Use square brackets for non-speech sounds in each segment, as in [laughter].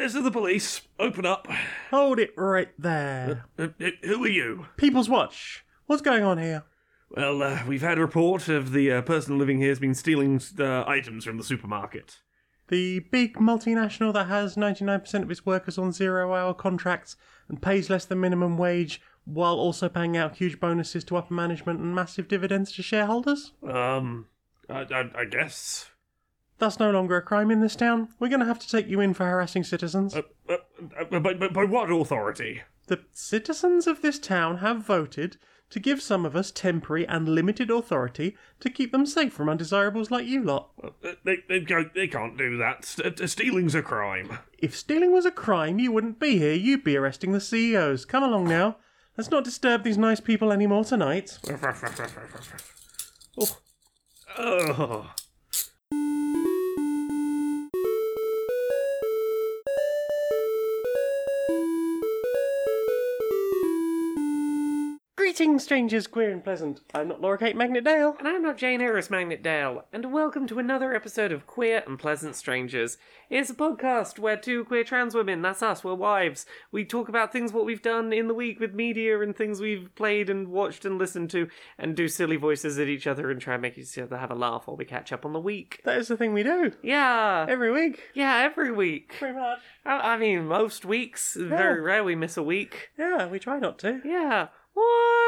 this is the police. Open up. Hold it right there. Uh, uh, who are you? People's Watch. What's going on here? Well, uh, we've had a report of the uh, person living here has been stealing uh, items from the supermarket. The big multinational that has 99% of its workers on zero hour contracts and pays less than minimum wage while also paying out huge bonuses to upper management and massive dividends to shareholders? Um, I, I, I guess. That's no longer a crime in this town. We're going to have to take you in for harassing citizens. Uh, uh, uh, by, by, by what authority? The citizens of this town have voted to give some of us temporary and limited authority to keep them safe from undesirables like you lot. Uh, they, they, can't- they can't do that. St- uh, stealing's a crime. If stealing was a crime, you wouldn't be here. You'd be arresting the CEOs. Come along now. Let's not disturb these nice people anymore tonight. [laughs] oh. Oh. Greetings, strangers, queer and pleasant. I'm not Laura Kate Magnet Dale. And I'm not Jane Harris Magnet Dale, and welcome to another episode of Queer and Pleasant Strangers. It's a podcast where two queer trans women, that's us, we're wives, we talk about things what we've done in the week with media and things we've played and watched and listened to, and do silly voices at each other and try and make each other have a laugh while we catch up on the week. That is the thing we do Yeah, every week. yeah, every week. Pretty much. I, I mean, most weeks. Very rare we miss a week. Yeah, we try not to. Yeah. What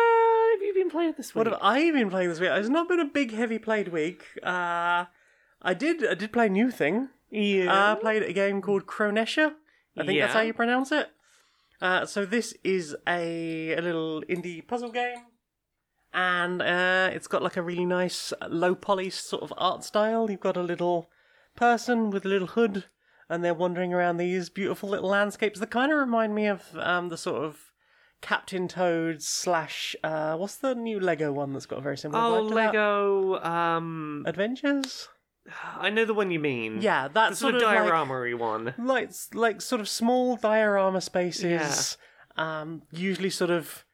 have you been playing this week? What have I been playing this week? It's not been a big, heavy played week. Uh, I did. I did play a new thing. yeah. Uh, played a game called Chronetia. I think that's how you pronounce it. Uh, so this is a, a little indie puzzle game, and uh, it's got like a really nice low poly sort of art style. You've got a little person with a little hood, and they're wandering around these beautiful little landscapes that kind of remind me of um, the sort of Captain Toad slash uh, what's the new Lego one that's got a very similar oh, vibe to that? Lego. Um, Adventures. I know the one you mean. Yeah, that the sort, sort of of diorama-y one. like like sort of small diorama spaces um usually sort of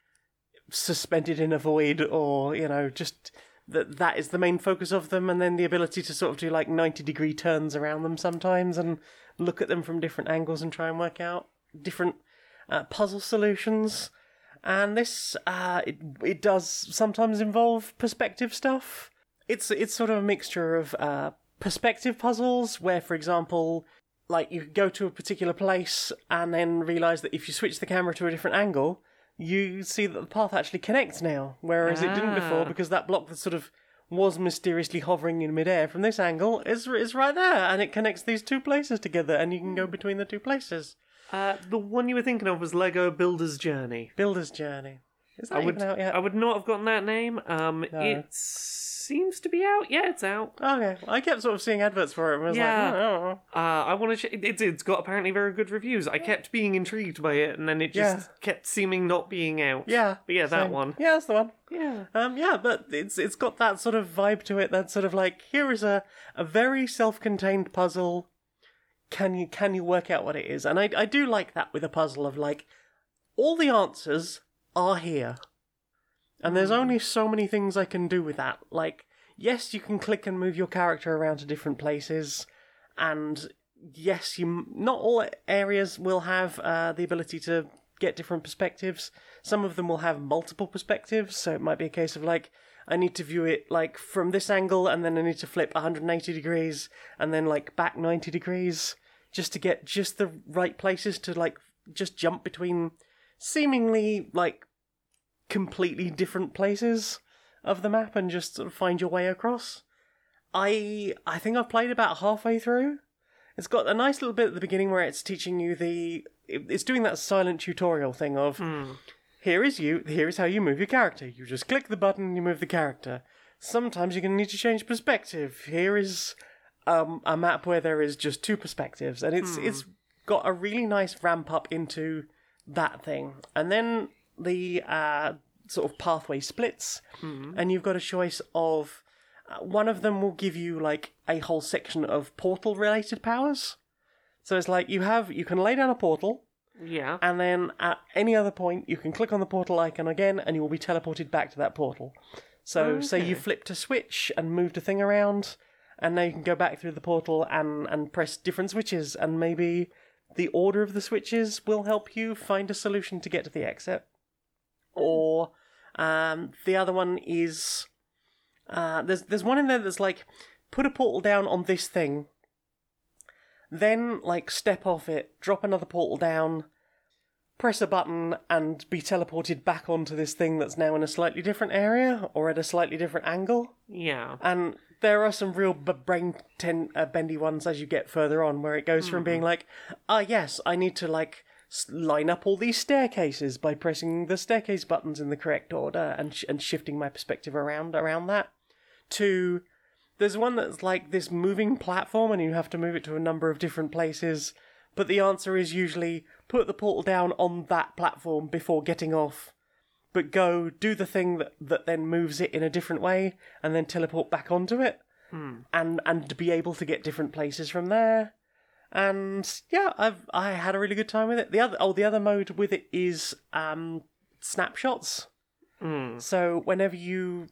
suspended in a void or you know just that that is the main focus of them and then the ability to sort of do like 90 degree turns around them sometimes and look at them from different angles and try and work out different uh, puzzle solutions. And this uh it it does sometimes involve perspective stuff. It's it's sort of a mixture of uh perspective puzzles where for example like you go to a particular place and then realize that if you switch the camera to a different angle you see that the path actually connects now. Whereas it didn't before Ah. because that block that sort of was mysteriously hovering in midair from this angle is is right there. And it connects these two places together and you can go between the two places Uh, the one you were thinking of was Lego Builder's Journey. builder's journey is that I would, even out yet I would not have gotten that name. Um, No. it seems to be out. Yeah, it's out. okay i kept sort of seeing adverts for it and I was Yeah. like oh, Uh, I want to. Ch- it's it's got apparently very good reviews. I kept being intrigued by it, and then it just Yeah. kept seeming not being out. yeah But yeah, that same. one. yeah that's the one Yeah. Um, yeah, but it's it's got that sort of vibe to it. That sort of like here is a a very self-contained puzzle. Can you can you work out what it is? And I I do like that with a puzzle of like all the answers are here, and there's only so many things I can do with that. Like yes, you can click and move your character around to different places, and yes, you not all areas will have uh, the ability to get different perspectives. Some of them will have multiple perspectives, so it might be a case of like I need to view it like from this angle, and then I need to flip 180 degrees, and then like back 90 degrees, just to get just the right places to like just jump between seemingly like completely different places of the map and just sort of find your way across. I I think I've played about halfway through. It's got a nice little bit at the beginning where it's teaching you the it's doing that silent tutorial thing of hmm. Here is you, here is how you move your character. You just click the button and you move the character. Sometimes you're going to need to change perspective. Here is um, a map where there is just two perspectives, and it's it's got a really nice ramp up into that thing. And then the uh, sort of pathway splits, and you've got a choice of uh, one of them will give you like a whole section of portal related powers. So it's like you have you can lay down a portal, Yeah. and then at any other point you can click on the portal icon again and you will be teleported back to that portal. So say you flipped a switch and moved a thing around and now you can go back through the portal and and press different switches and maybe the order of the switches will help you find a solution to get to the exit. Or um, the other one is uh, there's there's one in there that's like put a portal down on this thing, then like step off it, drop another portal down, press a button, and be teleported back onto this thing that's now in a slightly different area or at a slightly different angle. Yeah. And there are some real b- brain ten- uh, bendy ones as you get further on, where it goes from being like, ah, yes, I need to like s- line up all these staircases by pressing the staircase buttons in the correct order and sh- and shifting my perspective around around that, to there's one that's like this moving platform and you have to move it to a number of different places. But the answer is usually put the portal down on that platform before getting off but go do the thing that, that then moves it in a different way and then teleport back onto it and and be able to get different places from there and yeah i've i had a really good time with it the other oh the other mode with it is um snapshots Mm. so whenever you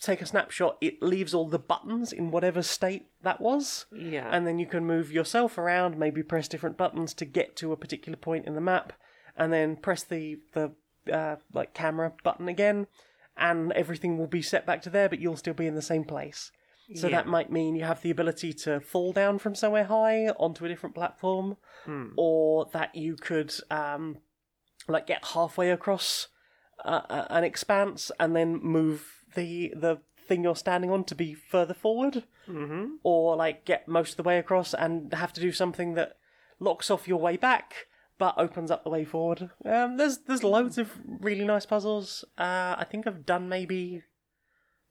take a snapshot it leaves all the buttons in whatever state that was Yeah. and then you can move yourself around, maybe press different buttons to get to a particular point in the map, and then press the the uh, like camera button again, and everything will be set back to there, but you'll still be in the same place. So Yeah. that might mean you have the ability to fall down from somewhere high onto a different platform, Hmm. or that you could um, like get halfway across uh, uh, an expanse and then move the the thing you're standing on to be further forward Mm-hmm. or like get most of the way across and have to do something that locks off your way back but opens up the way forward. Um, there's there's loads of really nice puzzles. Uh, I think I've done maybe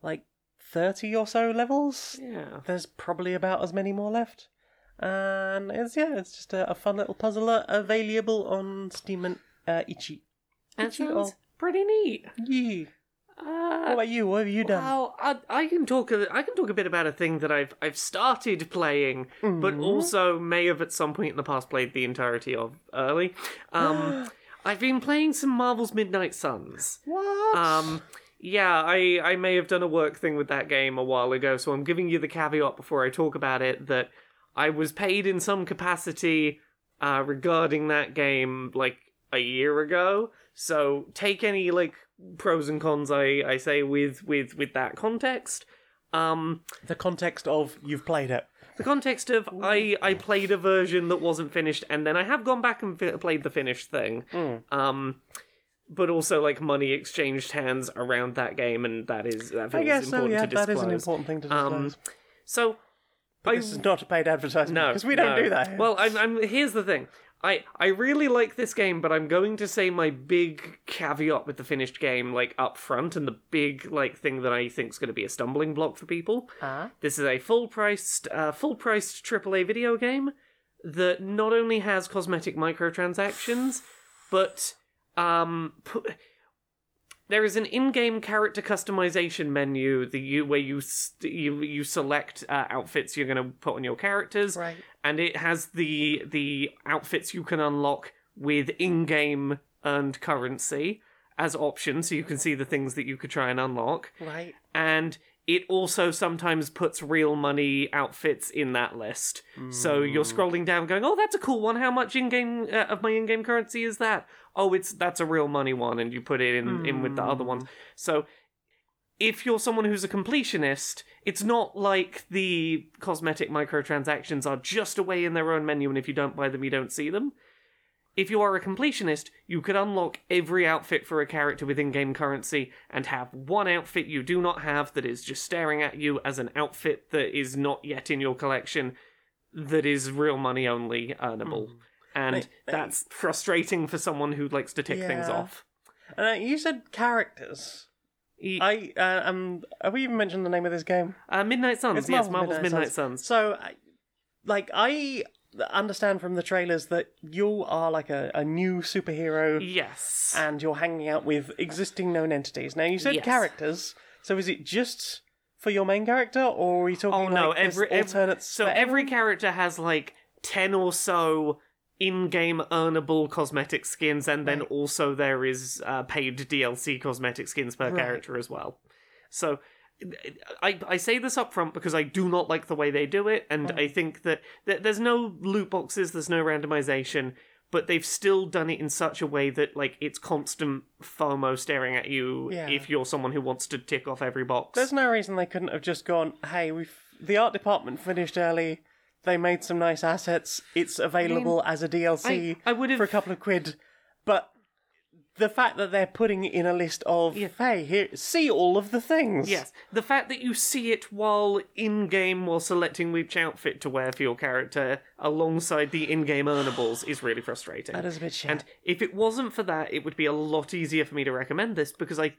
like thirty or so levels. Yeah. There's probably about as many more left, and it's yeah, it's just a, a fun little puzzler available on Steam and uh, Ichi. That sounds or- pretty neat. Yeah. What Uh, about you? What have you done? well, I, I can talk. A, I can talk a bit about a thing that I've I've started playing, but Mm-hmm. also may have at some point in the past played the entirety of early. Um, [gasps] I've been playing some Marvel's Midnight Suns. what? Um, yeah, I, I may have done a work thing with that game a while ago, so I'm giving you the caveat before I talk about it that I was paid in some capacity uh, regarding that game like a year ago. So take any like pros and cons I, I say with with with that context. Um, the context of you've played it. the context of I I played a version that wasn't finished, and then I have gone back and fi- played the finished thing. Um, but also like money exchanged hands around that game, and that is that I guess so. important Yeah, to that disclose. is an important thing to disclose. Um, so but I this is not a paid advertisement no because we don't no. do that. Well, I'm, I'm here's the thing. I, I really like this game, but I'm going to say my big caveat with the finished game, like up front, and the big like thing that I think is going to be a stumbling block for people. Ah. This is a full priced, uh, full priced AAA video game that not only has cosmetic microtransactions, but um, pu- there is an in-game character customization menu that you where you st- you you select uh, outfits you're going to put on your characters, Right. and it has the the outfits you can unlock with in-game earned currency as options, so you can see the things that you could try and unlock right. and it also sometimes puts real money outfits in that list. So you're scrolling down, going, "Oh, that's a cool one. How much in-game uh, of my in-game currency is that? Oh, it's that's a real money one," and you put it in in with the other ones. Mm. So if you're someone who's a completionist, it's not like the cosmetic microtransactions are just away in their own menu, and if you don't buy them, you don't see them. If you are a completionist, you could unlock every outfit for a character with in game currency and have one outfit you do not have that is just staring at you as an outfit that is not yet in your collection that is real money only earnable. Mm. And that's frustrating for someone who likes to tick things off. Uh, you said characters. E- I uh, um. Have we even mentioned the name of this game? uh, Midnight Suns, It's yes, Marvel's Midnight Midnight, Suns. So, I- like, I understand from the trailers that you are like a, a new superhero Yes. and you're hanging out with existing known entities. Now, you said Yes. characters, so is it just for your main character, or are we talking Oh no! like this Every, every alternate? so every character has like ten or so in-game earnable cosmetic skins, and then Right. also there is uh, paid DLC cosmetic skins per Right. character as well. So I, I say this up front because I do not like the way they do it, and I think that, that there's no loot boxes, there's no randomization, but they've still done it in such a way that like it's constant FOMO staring at you Yeah. if you're someone who wants to tick off every box. There's no reason they couldn't have just gone, hey, we've the art department finished early. They made some nice assets. It's available as a DLC I- I for a couple of quid. But the fact that they're putting in a list of, hey, here, see all of the things. Yes, the fact that you see it while in game while selecting which outfit to wear for your character alongside the in game earnables is really frustrating. That is a bit shit. And if it wasn't for that, it would be a lot easier for me to recommend this because I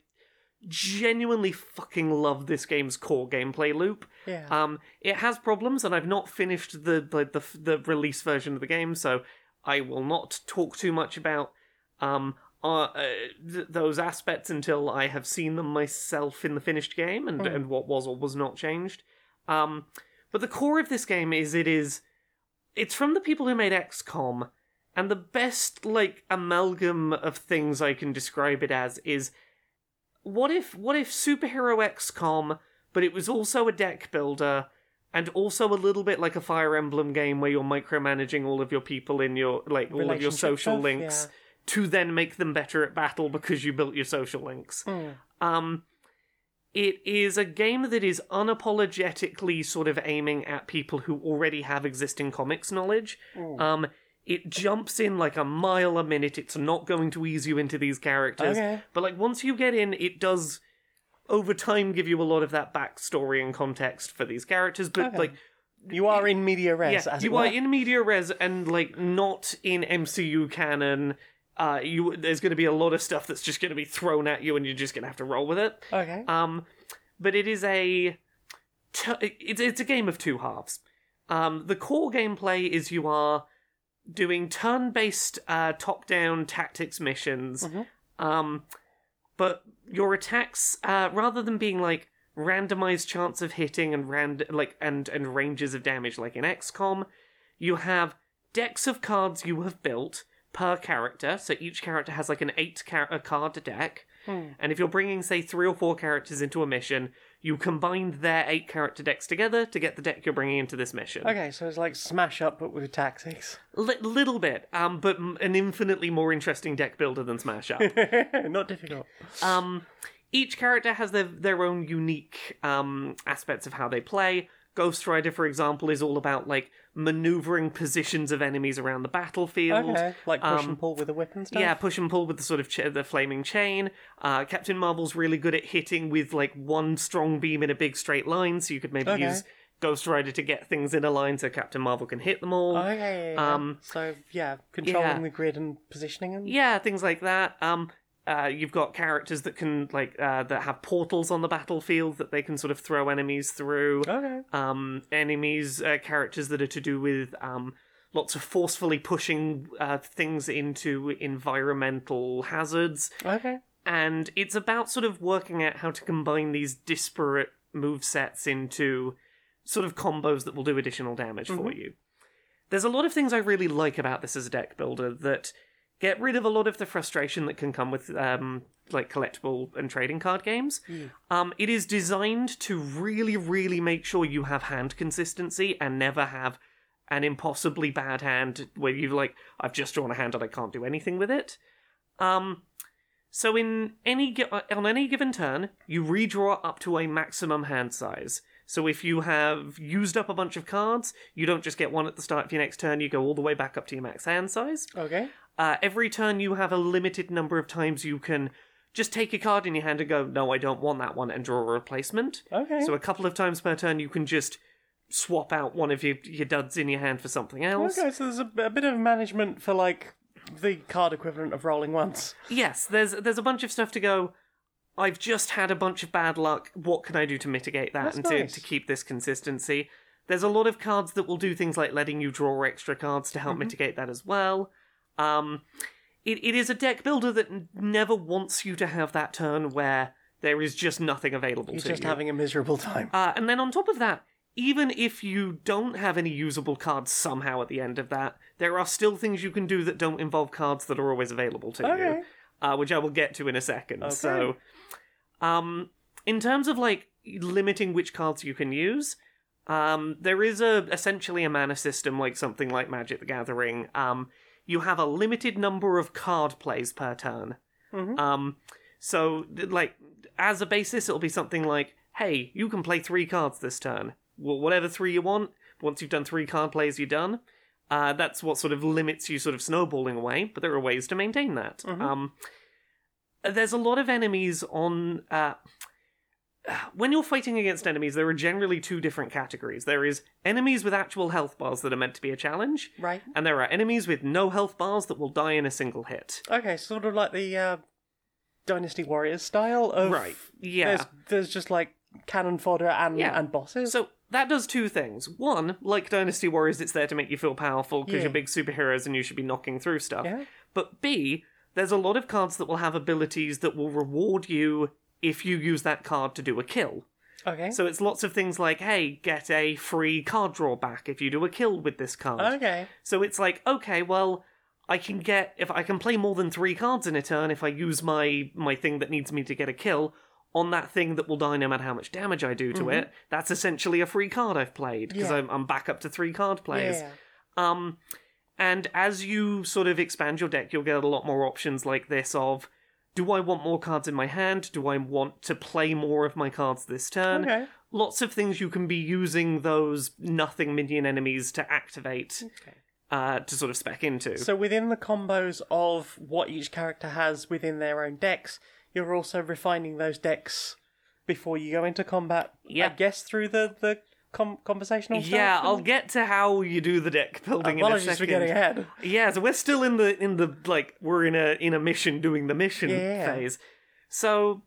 genuinely fucking love this game's core gameplay loop. Yeah. Um, it has problems, and I've not finished the the the, the release version of the game, so I will not talk too much about um uh, uh, th- those aspects until I have seen them myself in the finished game and and what was or was not changed. Um, but the core of this game is it is it's from the people who made XCOM, and the best like amalgam of things I can describe it as is what if what if superhero XCOM, but it was also a deck builder and also a little bit like a Fire Emblem game where you're micromanaging all of your people in your like all of your social stuff, links yeah. to then make them better at battle because you built your social links. Um it is a game that is unapologetically sort of aiming at people who already have existing comics knowledge. Um, it jumps in like a mile a minute. It's not going to ease you into these characters. Okay. But like once you get in, it does over time give you a lot of that backstory and context for these characters. But Okay. like You are in media res, yeah, you are in media res and like not in MCU canon. Uh, you there's going to be a lot of stuff that's just going to be thrown at you, and you're just going to have to roll with it. Okay. Um, but it is a t- it's it's a game of two halves. Um, the core gameplay is you are doing turn-based uh, top-down tactics missions. Um, but your attacks, uh, rather than being like randomized chance of hitting and rand like and and ranges of damage like in XCOM, you have decks of cards you have built per character. So each character has like an eight car- a card deck. And if you're bringing, say, three or four characters into a mission, you combine their eight character decks together to get the deck you're bringing into this mission. okay, so it's like Smash Up, but with tactics. Li- little bit, um, but m- an infinitely more interesting deck builder than Smash Up. [laughs] Not difficult. um, each character has their their own unique um, aspects of how they play. Ghost Rider, for example, is all about like maneuvering positions of enemies around the battlefield. Okay, like push Um, and pull with a whip and stuff. Yeah, push and pull with the sort of ch- the flaming chain. Uh, Captain Marvel's really good at hitting with like one strong beam in a big straight line, so you could maybe Okay. use Ghost Rider to get things in a line so Captain Marvel can hit them all. Okay, yeah, yeah. Um, so yeah, controlling yeah. the grid and positioning them. Yeah, things like that. Um, uh, you've got characters that can like uh, that have portals on the battlefield that they can sort of throw enemies through. Okay. Um, enemies, uh, characters that are to do with um, lots of forcefully pushing uh, things into environmental hazards. Okay. and it's about sort of working out how to combine these disparate move sets into sort of combos that will do additional damage for you. There's a lot of things I really like about this as a deck builder that get rid of a lot of the frustration that can come with um, like collectible and trading card games. Um, it is designed to really, really make sure you have hand consistency and never have an impossibly bad hand where you've like, I've just drawn a hand and I can't do anything with it. Um, so in any uh, on any given turn, you redraw up to a maximum hand size. So if you have used up a bunch of cards, you don't just get one at the start of your next turn. You go all the way back up to your max hand size. Okay. Uh, every turn, you have a limited number of times you can just take a card in your hand and go, "No, I don't want that one," and draw a replacement. Okay. So a couple of times per turn, you can just swap out one of your your duds in your hand for something else. Okay, so there's a, a bit of management for like the card equivalent of rolling once. Yes, there's there's a bunch of stuff to go. I've just had a bunch of bad luck. What can I do to mitigate that That's and to, to keep this consistency? There's a lot of cards that will do things like letting you draw extra cards to help Mm-hmm. mitigate that as well. Um, it, it is a deck builder that n- never wants you to have that turn where there is just nothing available to you. He's to just you. having a miserable time. Uh, and then on top of that, even if you don't have any usable cards somehow at the end of that, there are still things you can do that don't involve cards that are always available to Okay. you, uh, which I will get to in a second. So, um, in terms of like limiting which cards you can use. Um, there is a essentially a mana system like something like Magic the Gathering. Um, you have a limited number of card plays per turn. Mhm. Um, so like as a basis, it'll be something like, "Hey, you can play three cards this turn. Well, whatever three you want. Once you've done three card plays, you're done." Uh, that's what sort of limits you sort of snowballing away, but there are ways to maintain that. Um, there's a lot of enemies on. Uh, when you're fighting against enemies, there are generally two different categories. There is enemies with actual health bars that are meant to be a challenge, Right. and there are enemies with no health bars that will die in a single hit. Okay, sort of like the uh, Dynasty Warriors style of Right. Yeah. There's there's just like cannon fodder and Yeah. and bosses. So that does two things. One, like Dynasty Warriors, it's there to make you feel powerful because Yeah. you're big superheroes and you should be knocking through stuff. Yeah. But B, there's a lot of cards that will have abilities that will reward you if you use that card to do a kill. okay. So it's lots of things like, hey, get a free card draw back if you do a kill with this card. okay. So it's like, okay, well, I can get if I can play more than three cards in a turn if I use my my thing that needs me to get a kill on that thing that will die no matter how much damage I do to it. That's essentially a free card I've played because Mm-hmm. Yeah. I'm I'm back up to three card plays. Yeah. Um, and as you sort of expand your deck, you'll get a lot more options like this of. Do I want more cards in my hand? Do I want to play more of my cards this turn? Okay. Lots of things you can be using those nothing minion enemies to activate Okay. uh, to sort of spec into. So within the combos of what each character has within their own decks, you're also refining those decks before you go into combat. Yeah. I guess through the the com- conversational stuff. yeah, I'll get to how you do the deck building in a Apologies second. for getting ahead. Yeah, so we're still in the in the like we're in a in a mission doing the mission Yeah. phase. So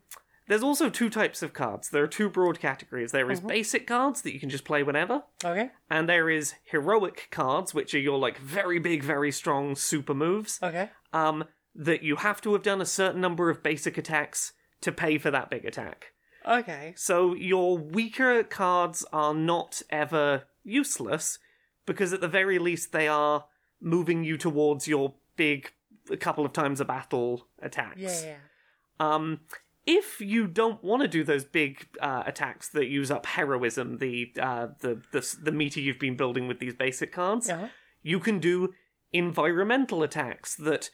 there's also two types of cards. There are two broad categories. There is Mm-hmm. basic cards that you can just play whenever, Okay. and there is heroic cards, which are your like very big, very strong super moves. Okay. Um, that you have to have done a certain number of basic attacks to pay for that big attack. Okay. So your weaker cards are not ever useless because at the very least they are moving you towards your big a couple of times a battle attacks. Yeah. Um if you don't want to do those big uh, attacks that use up heroism, the, uh, the the the meter you've been building with these basic cards, Yeah. you can do environmental attacks that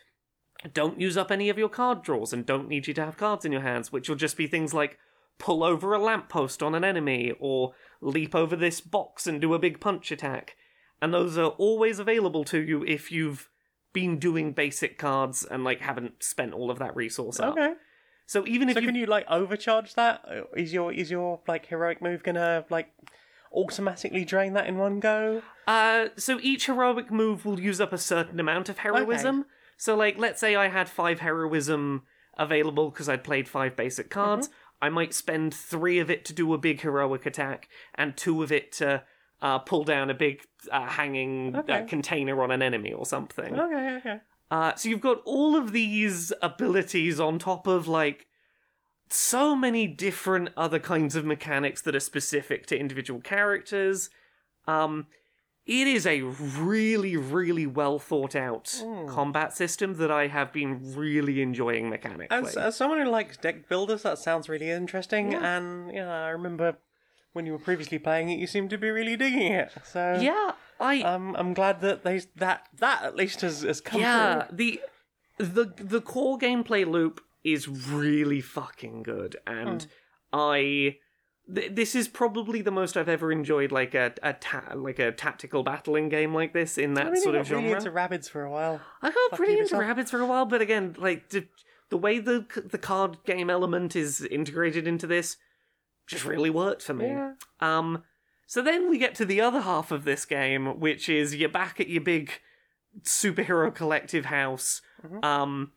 don't use up any of your card draws and don't need you to have cards in your hands, which will just be things like pull over a lamppost on an enemy or leap over this box and do a big punch attack. And those are always available to you if you've been doing basic cards and like haven't spent all of that resource up. Okay. So even if So you can you like overcharge that? Is your is your like heroic move gonna like automatically drain that in one go? Uh, so each heroic move will use up a certain amount of heroism. Okay. So, like, let's say I had five heroism available because I'd played five basic cards. I might spend three of it to do a big heroic attack, and two of it to uh, pull down a big uh, hanging uh, container on an enemy or something. Okay. Okay. Uh, so you've got all of these abilities on top of like so many different other kinds of mechanics that are specific to individual characters. Um, it is a really, really well thought out Hmm. combat system that I have been really enjoying mechanically. As, as someone who likes deck builders, that sounds really interesting. Yeah. And know, I remember when you were previously playing it, you seemed to be really digging it. So yeah, I um, I'm glad that they that that at least has, has come yeah through. the the the core gameplay loop is really fucking good and Hmm. i th- this is probably the most i've ever enjoyed like a, a ta- like a tactical battling game like this in that I really sort got of genre really into Rabbids for a while. i got pretty into yourself. Rabbids for a while but again like the, the way the the card game element is integrated into this just really worked for me Yeah. um, so then we get to the other half of this game, which is you're back at your big superhero collective house, um,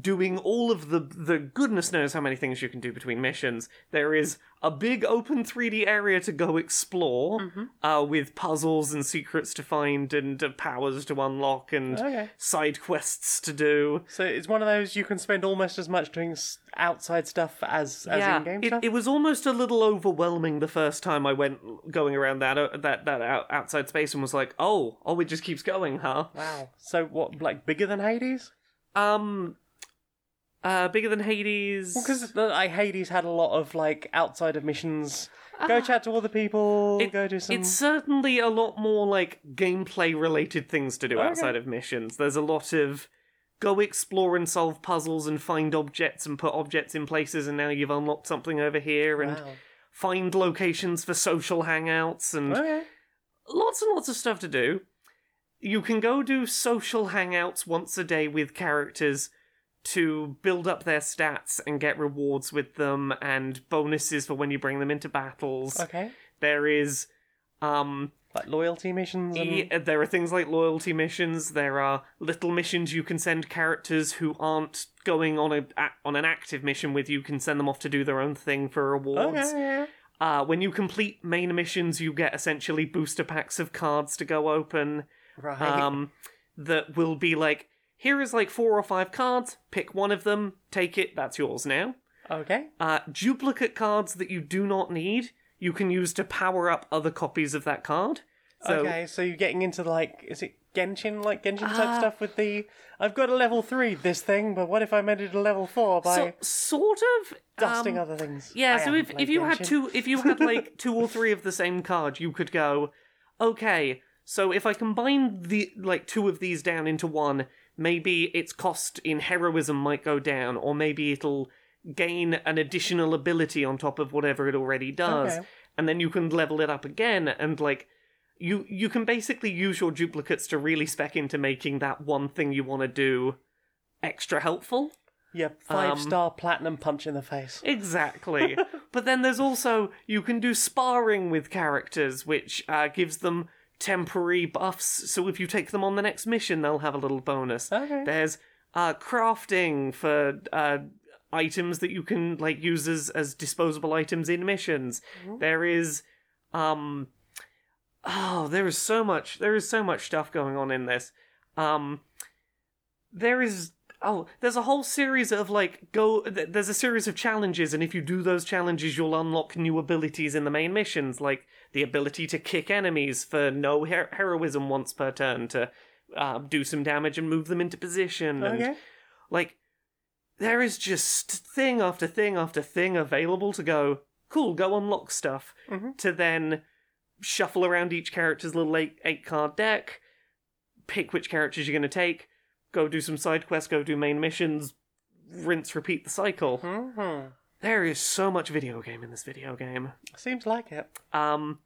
doing all of the the goodness knows how many things you can do between missions. There is a big open 3D area to go explore, uh, with puzzles and secrets to find and uh, powers to unlock and Okay. side quests to do. So it's one of those you can spend almost as much doing outside stuff as as yeah, in-game it, stuff. it was almost a little overwhelming the first time I went going around that uh, that that out, outside space and was like, oh, oh, it just keeps going, huh? Wow. So what, like bigger than Hades? Um, Uh, bigger than Hades. Because I Hades had a lot of like outside of missions. Go chat to other people. Ah. It- go do some. It's certainly a lot more like gameplay related things to do Okay. outside of missions. There's a lot of go explore and solve puzzles and find objects and put objects in places, and now you've unlocked something over here, and Wow. find locations for social hangouts and Okay. lots and lots of stuff to do. You can go do social hangouts once a day with characters to build up their stats and get rewards with them and bonuses for when you bring them into battles. Okay. There is um Like loyalty missions. And... yeah, there are things like loyalty missions. There are little missions you can send characters who aren't going on a a- on an active mission with you. Can send them off to do their own thing for rewards. Okay. Uh, when you complete main missions, you get essentially booster packs of cards to go open. Right. Um, that will be like, here is like four or five cards. Pick one of them, take it. That's yours now. okay. Uh, duplicate cards that you do not need, you can use to power up other copies of that card. So, okay. So you're getting into like, is it Genshin like Genshin type Ah. stuff with the? I've got a level three this thing, but what if I made it a level four by so sort of dusting um, other things? Yeah, I so if, if you had two if you had like [laughs] two or three of the same card, you could go, okay, so if I combine the like two of these down into one, maybe its cost in heroism might go down, or maybe it'll gain an additional ability on top of whatever it already does. Okay. And then you can level it up again and like you you can basically use your duplicates to really spec into making that one thing you want to do extra helpful. Yeah, um, five star platinum punch in the face. Exactly. [laughs] but then there's also you can do sparring with characters, which uh, gives them temporary buffs. So if you take them on the next mission, they'll have a little bonus. Okay. There's uh, crafting for uh, items that you can like use as, as disposable items in missions. There is um oh there is so much there is so much stuff going on in this. Um there is oh there's a whole series of like go there's a series of challenges and if you do those challenges you'll unlock new abilities in the main missions like the ability to kick enemies for no her- heroism once per turn to uh, do some damage and move them into position and like there is just thing after thing after thing available to go. Cool go unlock stuff Mhm. to then shuffle around each character's little eight, eight card deck pick which characters you're going to take go do some side quests go do main missions rinse repeat the cycle. Hmm there is so much video game in this video game Seems like it. um,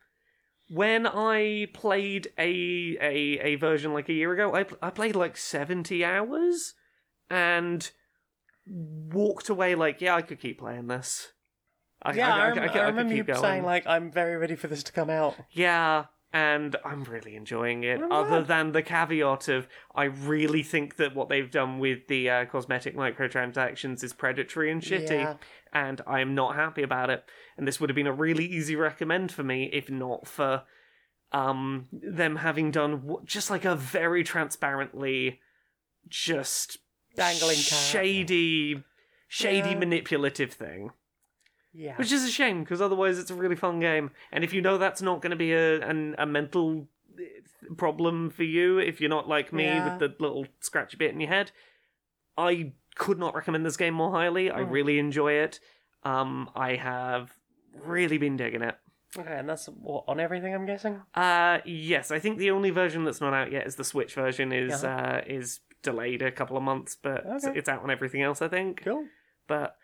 when I played a a, a version like a year ago, I I played like seventy hours, and walked away like, yeah, I could keep playing this. I, yeah, I, I, I, I, I remember you going. saying like, "I'm very ready for this to come out." Yeah, and I'm really enjoying it. Other than the caveat of, I really think that what they've done with the uh, cosmetic microtransactions is predatory and shitty, Yeah. and I'm not happy about it. And this would have been a really easy recommend for me if not for um them having done w- just like a very transparently just Dangling shady shady Yeah. manipulative thing Yeah. which is a shame because otherwise it's a really fun game. And if you know that's not going to be a an, a mental eh, problem for you, if you're not like me Yeah. with the little scratchy bit in your head, I could not recommend this game more highly. I Mm. really enjoy it. Um, I have really been digging it. Okay, and that's what on everything. I'm guessing. Uh, yes, I think the only version that's not out yet is the Switch version. is Uh-huh. uh, is delayed a couple of months, but Okay. it's out on everything else. I think. Cool. But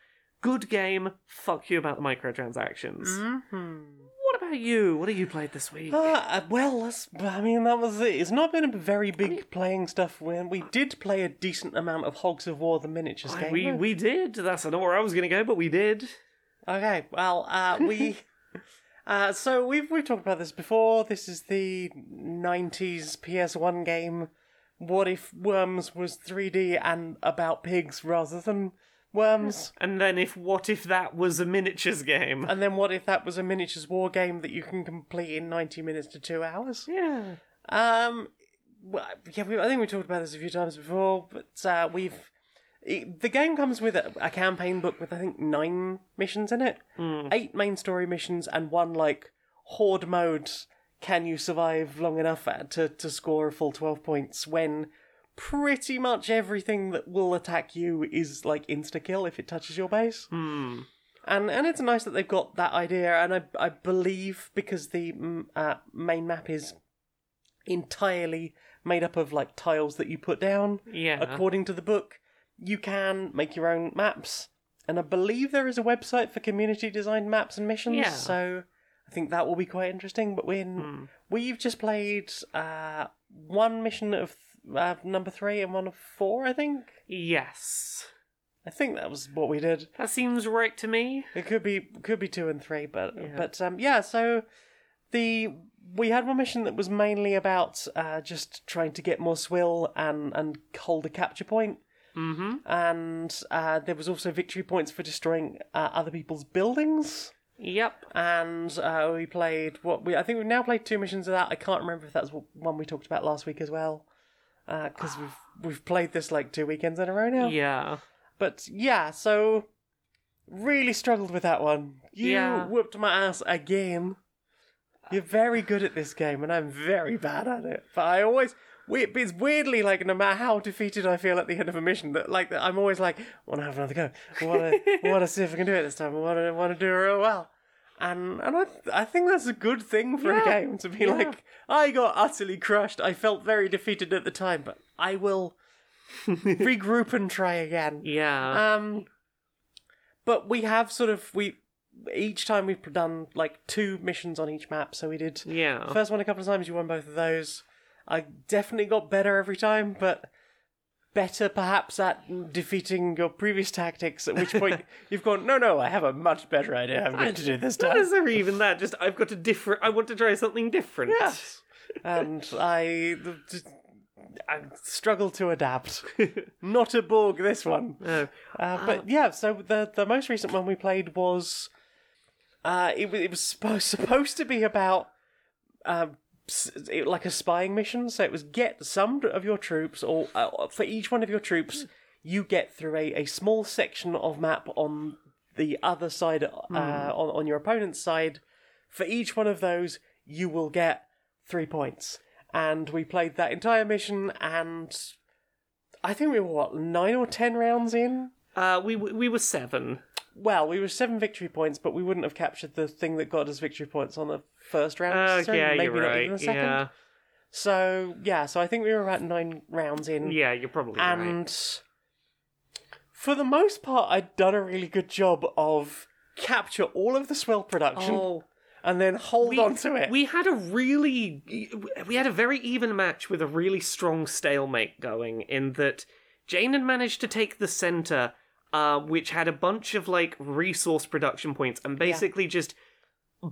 good game. Fuck you about the microtransactions. hmm What about you? What have you played this week? Uh, well, that's, I mean, that was it. It's not been a very big playing stuff. When we did play a decent amount of Hogs of War, the miniatures I- game. we we did. That's not where I was going to go, but we did. Okay, well, uh, we. [laughs] Uh, so we've we've talked about this before. This is the '90s PS1 game. What if Worms was 3D and about pigs rather than worms? And then if what if that was a miniatures game? And then what if that was a miniatures war game that you can complete in 90 minutes to two hours? Yeah. Um, well, yeah, we, I think we talked about this a few times before, but uh, we've it, the game comes with a, a campaign book with I think nine missions in it, eight main story missions, and one like horde mode. Can you survive long enough to to score a full twelve points when pretty much everything that will attack you is like insta kill if it touches your base. Hmm. And and it's nice that they've got that idea. And I I believe because the uh, main map is entirely made up of like tiles that you put down Yeah. according to the book, you can make your own maps. And I believe there is a website for community designed maps and missions. Yeah. So I think that will be quite interesting. But when Hmm. we've just played uh, one mission of uh, number three and one of four, I think. Yes. I think that was what we did. That seems right to me. It could be could be two and three, but Yeah. but um, yeah. So the we had one mission that was mainly about uh, just trying to get more swill and and hold a capture point. Mm-hmm. and uh, there was also victory points for destroying uh, other people's buildings. Yep. And uh, we played what we I think we've now played two missions of that. I can't remember if that's one we talked about last week as well, Uh, because we've we've played this like two weekends in a row now. Yeah. But yeah, so really struggled with that one. You Yeah. whooped my ass again. You're very good at this game, and I'm very bad at it. But I always, we- it's weirdly like no matter how defeated I feel at the end of a mission, that like I'm always like, want to have another go. Want to, want to see if I can do it this time. Want to, want to do it real well. And and I, I think that's a good thing for a game to be Yeah. like, I got utterly crushed. I felt very defeated at the time, but I will [laughs] regroup and try again. Yeah. Um, but we have sort of we each time we've done like two missions on each map. So we did yeah. first one a couple of times. You won both of those. I definitely got better every time, but better perhaps at defeating your previous tactics. At which point [laughs] you've gone, no, no, I have a much better idea. I'm going to do this Not time. necessarily even that. Just I've got a different. I want to try something different. Yes. And I. I struggle to adapt. [laughs] Not a Borg, this one. Oh. Uh, but yeah, so the the most recent one we played was, uh, it was it was supposed supposed to be about, um, like a spying mission. So it was get some of your troops, or uh, for each one of your troops, you get through a, a small section of map on the other side, uh, on on your opponent's side. For each one of those, you will get three points. And we played that entire mission, and I think we were what nine or ten rounds in. Uh, we we were seven. Well, we were seven victory points, but we wouldn't have captured the thing that got us victory points on the first round. Oh necessarily, yeah, maybe you're not right. even the second. Yeah. So yeah, so I think we were about nine rounds in, Yeah, you're probably right. and for the most part, I'd done a really good job of capture all of the swill production Oh, and then hold we, on to it. We had a really, we had a very even match with a really strong stalemate going. In that, Jane had managed to take the center, uh, which had a bunch of like resource production points, and basically just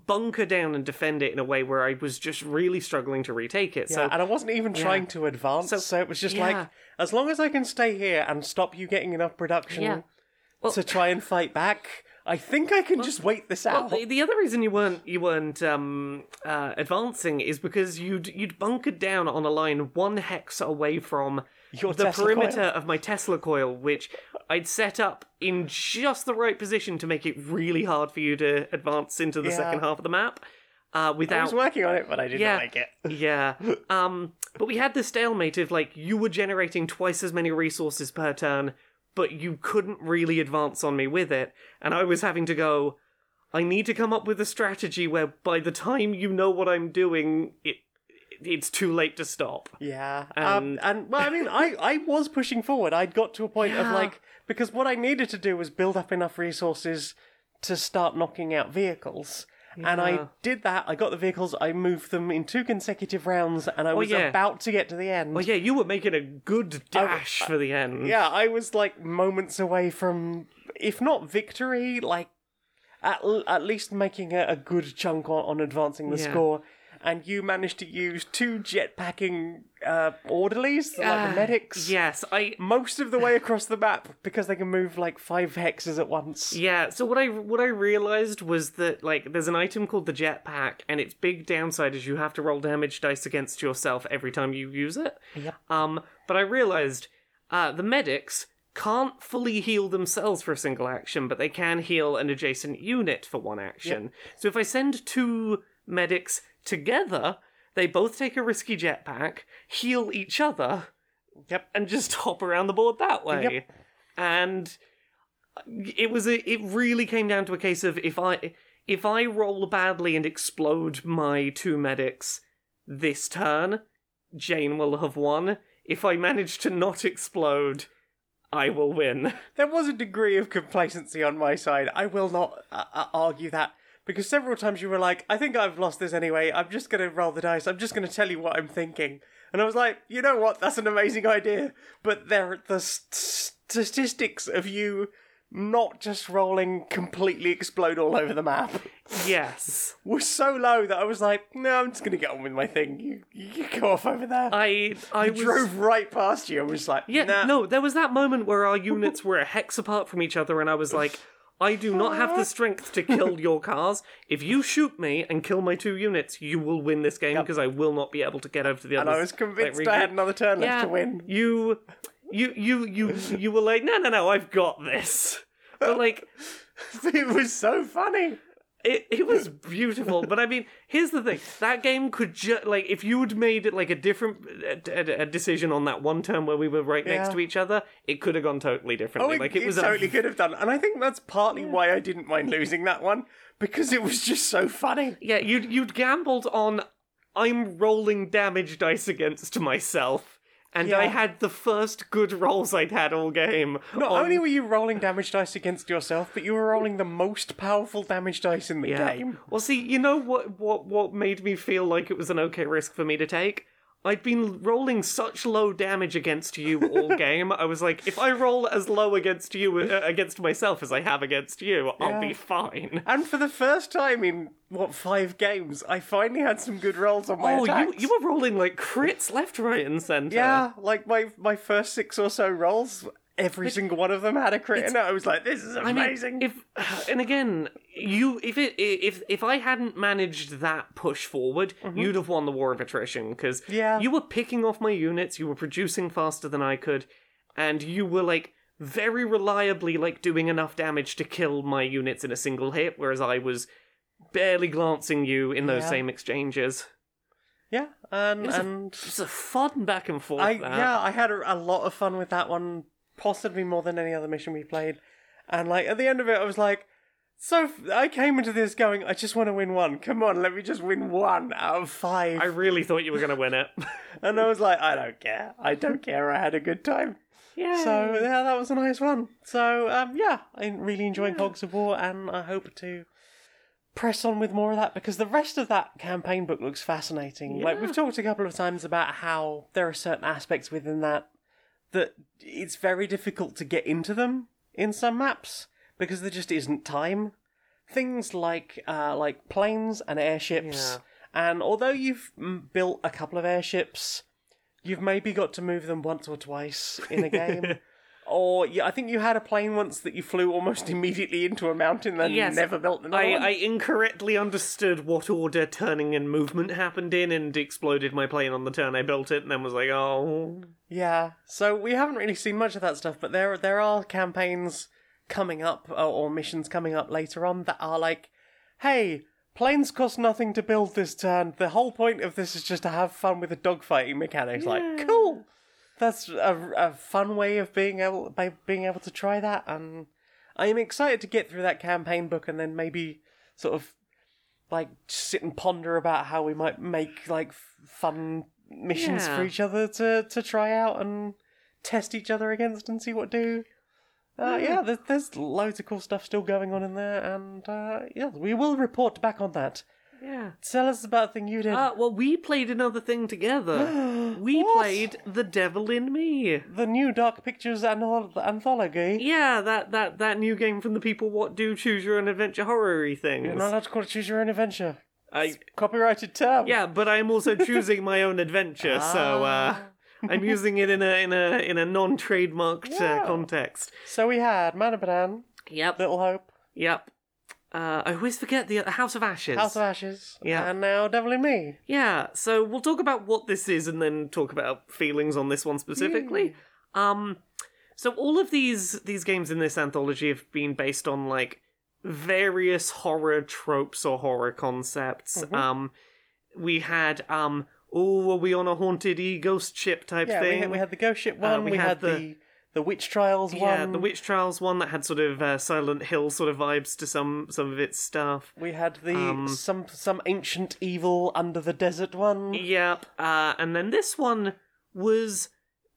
bunker down and defend it in a way where I was just really struggling to retake it. Yeah, so and I wasn't even trying to advance, so, So- it was just yeah. like, as long as I can stay here and stop you getting enough production Yeah. Well- to try and fight back, I think I can just wait this Well, out. the, the other reason you weren't you weren't um, uh, advancing is because you'd you'd bunkered down on a line one hex away from Your the Tesla perimeter coil. of my Tesla coil, which I'd set up in just the right position to make it really hard for you to advance into the Yeah. second half of the map. Uh, I was working on it, but I didn't Yeah. like it. [laughs] yeah. Um, but we had the stalemate of like you were generating twice as many resources per turn, but you couldn't really advance on me with it, and I was having to go. I need to come up with a strategy where by the time you know what I'm doing, it it's too late to stop. Yeah, And- um, and well, I mean, I [laughs] I was pushing forward. I'd got to a point of like because what I needed to do was build up enough resources to start knocking out vehicles. And I did that. I got the vehicles. I moved them in two consecutive rounds, and I was yeah. about to get to the end. Well, yeah, you were making a good dash for the end. Yeah, I was like moments away from, if not victory, like at, at least making a, a good chunk on, on advancing the Yeah. score. And you managed to use two jetpacking uh, orderlies, like Ah, the medics, Yes, I most of the way across the map because they can move like five hexes at once. Yeah, so what I what I realized was that like there's an item called the jetpack, and its big downside is you have to roll damage dice against yourself every time you use it. Yep. Um, but I realized uh, the medics can't fully heal themselves for a single action, but they can heal an adjacent unit for one action. So if I send two medics together, they both take a risky jetpack, heal each other, Yep. and just [laughs] hop around the board that way. Yep. And it was a, it really came down to a case of if I if I roll badly and explode my two medics this turn, Jane will have won. If I manage to not explode, I will win. [laughs] There was a degree of complacency on my side. I will not uh, uh, argue that because several times you were like, "I think I've lost this anyway. I'm just going to roll the dice. I'm just going to tell you what I'm thinking." And I was like, "You know what? That's an amazing idea." But there, the st- statistics of you not just rolling completely explode all over the map Yes. [laughs] was so low that I was like, "No, I'm just going to get on with my thing. You, you go off over there." I I I was, drove right past you. I was like, Yeah, nah. no, there was that moment where our units were a hex apart from each other, and I was like, I do not have the strength to kill your cars. If you shoot me and kill my two units, you will win this game because I will not be able to get over to the other. Side. And I was convinced like, I had another turn left to win. You, you, you, you, you were like, no, no, no, I've got this. But like, [laughs] It was so funny. It, it was beautiful, but I mean, here's the thing: that game could just like if you had made it like a different a, a, a decision on that one turn where we were right next Yeah. to each other, it could have gone totally differently. Oh, it, like it it was a- totally could have done, and I think that's partly why I didn't mind losing that one because it was just so funny. yeah, you'd you'd gambled on I'm rolling damage dice against myself. And I had the first good rolls I'd had all game. Not on- only were you rolling damage dice against yourself, but you were rolling the most powerful damage dice in the Yeah. game. Well, see, you know what, what, what made me feel like it was an okay risk for me to take? I'd been rolling such low damage against you all [laughs] game. I was like, if I roll as low against you uh, against myself as I have against you, I'll Yeah. be fine. And for the first time in what five games, I finally had some good rolls on my Oh, you attacks. you were rolling like crits left, right, and center. yeah, like my my first six or so rolls, every single one of them had a crit it. I was like, this is I mean, amazing. if [sighs] and again, you if it if if I hadn't managed that push forward, you'd have won the war of attrition because Mm-hmm. Yeah. you were picking off my units, you were producing faster than I could, and you were like very reliably like doing enough damage to kill my units in a single hit, whereas I was barely glancing you in those Yeah. same exchanges. yeah, and was a- and It's a fun back and forth. I yeah, I had a, a lot of fun with that one, possibly more than any other mission we played. And like at the end of it, I was like, so f- I came into this going, I just want to win one. Come on, let me just win one out of five. I really thought you were gonna win it. [laughs] And I was like, I don't care. I don't care. I had a good time. yeah. So yeah, that was a nice one. So um, yeah, I'm really enjoying Hogs of War, and I hope to press on with more of that because the rest of that campaign book looks fascinating. Like we've talked a couple of times about how there are certain aspects within that that it's very difficult to get into them in some maps because there just isn't time. Things like uh, like planes and airships, and although you've built a couple of airships, you've maybe got to move them once or twice in a [laughs] game. Or yeah, I think you had a plane once that you flew almost [laughs] immediately into a mountain, then Yes, never built another I, one. I incorrectly understood what order turning and movement happened in and exploded my plane on the turn I built it and then was like, oh. Yeah, so we haven't really seen much of that stuff, but there there are campaigns coming up or, or missions coming up later on that are like, hey, planes cost nothing to build this turn. The whole point of this is just to have fun with the dogfighting mechanics. Like, cool. That's a, a fun way of being able by being able to try that, and I am excited to get through that campaign book and then maybe sort of like sit and ponder about how we might make like fun missions for each other to to try out and test each other against and see what do. Uh, yeah, there's, there's loads of cool stuff still going on in there, and uh, yeah, we will report back on that. Yeah. Tell us about the thing you did. Uh, well, we played another thing together. [gasps] [gasps] [gasps] we What? played The Devil in Me. the new Dark Pictures anthol- anthology. Yeah, that, that, that new game from the people what do choose your own adventure horror things. You're not allowed to call it Choose Your Own Adventure. I, Copyrighted term. yeah, but I'm also [laughs] choosing my own adventure, so uh, I'm using it in a in a in a non-trademarked Yeah. uh, context. So we had Man of Medan, Yep. Little Hope, Yep. Uh, I always forget the the House of Ashes. House of Ashes, Yeah. and now Devil in Me. Yeah, so we'll talk about what this is and then talk about feelings on this one specifically. Um so all of these these games in this anthology have been based on like various horror tropes or horror concepts. Um we had um oh, were we on a haunted e ghost ship type Yeah, we thing? had, we had the Ghost Ship one. we we, had, the- the Witch Trials one. yeah, the Witch Trials one that had sort of uh, Silent Hill sort of vibes to some some of its stuff. We had the Um, some some ancient evil under the desert one. Yep. Uh, and then this one was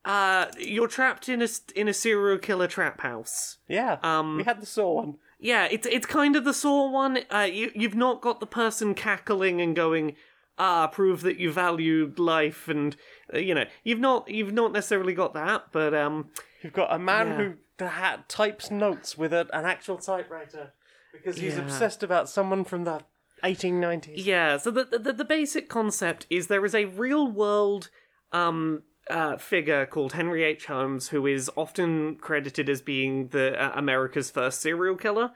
uh, you're trapped in a in a serial killer trap house. Yeah. Um, we had the Saw one. Yeah, it's it's kind of the Saw one. Uh, you you've not got the person cackling and going, ah, prove that you valued life, and uh, you know you've not you've not necessarily got that, but um, You've got a man Yeah. who ha- types notes with a, an actual typewriter because he's Yeah. obsessed about someone from the 1890s. Yeah, so the, the the basic concept is there is a real world um uh, figure called Henry H. Holmes who is often credited as being the uh, America's first serial killer.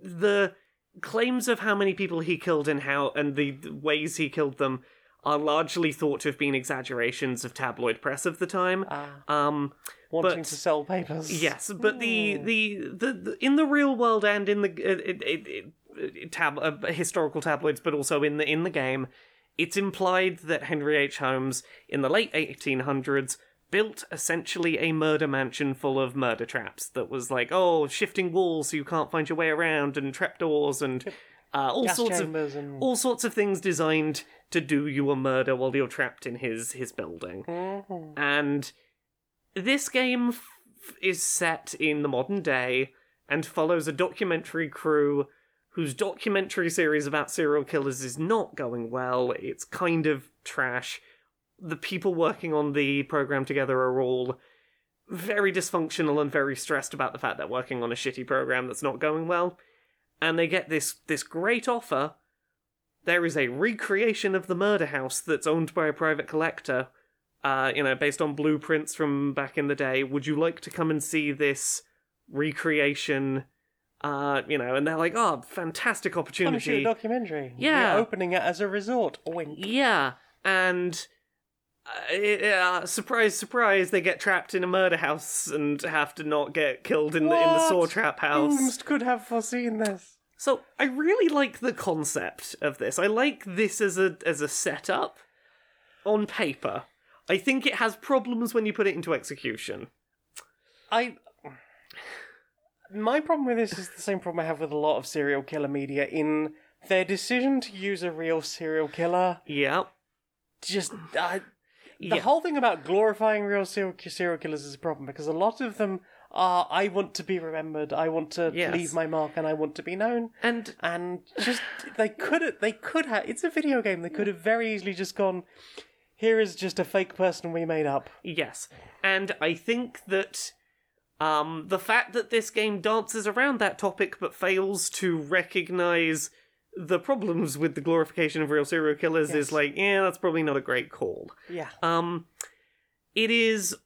The claims of how many people he killed and how and the, ways he killed them are largely thought to have been exaggerations of tabloid press of the time. Ah, Um, wanting but- to sell papers. Yes, but the, the, the, the in the real world and in the it, it, it, it, tab, uh, historical tabloids, but also in the in the game, it's implied that Henry H. Holmes in the late 1800s built essentially a murder mansion full of murder traps that was like oh shifting walls so you can't find your way around and trapdoors and uh, all Gas sorts of and all sorts of things designed to do you a murder while you're trapped in his his building Mhm. and this game f- is set in the modern day and follows a documentary crew whose documentary series about serial killers is not going well. It's kind of trash. The people working on the program together are all very dysfunctional and very stressed about the fact they're working on a shitty program that's not going well. And they get this this great offer. There is a recreation of the murder house that's owned by a private collector uh, you know, based on blueprints from back in the day. Would you like to come and see this recreation? Uh, you know, and they're like, oh, fantastic Come and shoot a opportunity. documentary. Yeah. We're opening it as a resort. Wink. Yeah, and uh, surprise, surprise, they get trapped in a murder house and have to not get killed in the in the What? saw trap house. Whomst could have foreseen this? So I really like the concept of this. I like this as a as a setup on paper. I think it has problems when you put it into execution. I. My problem with this is the same problem I have with a lot of serial killer media. In their decision to use a real serial killer, Yeah. just uh, the Yeah. whole thing about glorifying real serial, serial killers is a problem because a lot of them are I want to be remembered, I want to Yes. leave my mark, and I want to be known. And And just they could have they could have it's a video game. They could have very easily just gone. Here is just a fake person we made up. yes. And I think that um the fact that this game dances around that topic but fails to recognize the problems with the glorification of real serial killers Yes. is like, yeah, that's probably not a great call. Yeah. Um, it is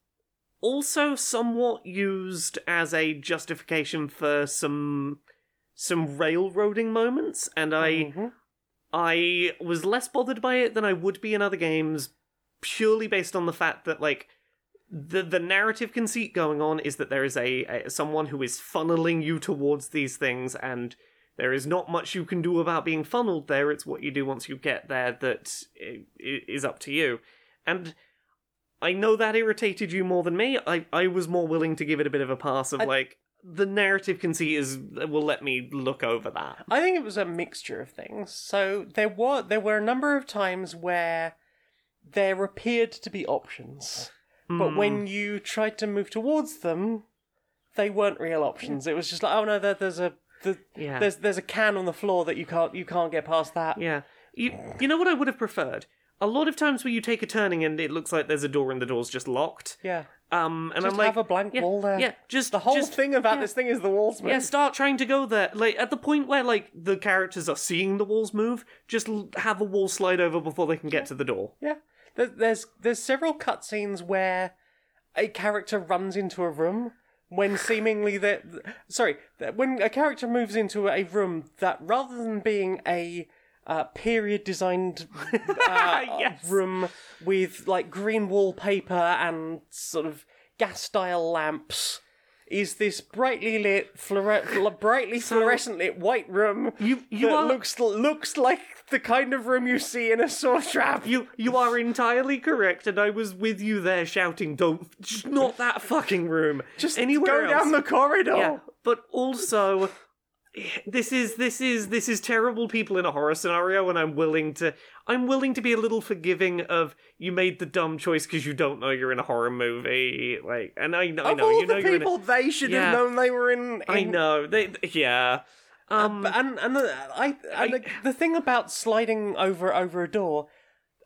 also somewhat used as a justification for some some railroading moments, and I Mhm. I was less bothered by it than I would be in other games, purely based on the fact that like the the narrative conceit going on is that there is a, a someone who is funneling you towards these things and there is not much you can do about being funneled there it's what you do once you get there that is up to you and i know that irritated you more than me i i was more willing to give it a bit of a pass of I- like the narrative conceit is will let me look over that I think it was a mixture of things. So there were there were a number of times where there appeared to be options, but Hmm. when you tried to move towards them, they weren't real options. It was just like, oh no, there, there's a the, Yeah. there's there's a can on the floor that you can't you can't get past that. Yeah. You you know what I would have preferred? A lot of times where you take a turning and it looks like there's a door and the door's just locked. Yeah. Um and Just I'm like have a blank yeah, wall there. Yeah, just The whole just- thing about yeah. this thing is the walls move. Yeah, start trying to go there. Like at the point where like the characters are seeing the walls move, just l- have a wall slide over before they can get to the door. Yeah. There's there's, there's several cutscenes where a character runs into a room when seemingly that sorry that when a character moves into a room that rather than being a uh, period designed [laughs] uh, Yes. room with like green wallpaper and sort of gas style lamps is this brightly lit, fluore- fl- brightly fluorescent lit white room You you that are looks looks like the kind of room you see in a saw trap. you you are entirely correct, and I was with you there shouting, "Don't not that fucking room." Just anywhere go else. down the corridor. Yeah, but also eh, this is this is this is terrible people in a horror scenario and I'm willing to I'm willing to be a little forgiving of you made the dumb choice because you don't know you're in a horror movie like and I know I Of know all you know the you're in a, people, they should Yeah. have known they were in. I know they yeah um But- and and the, I and the, the thing about sliding over over a door,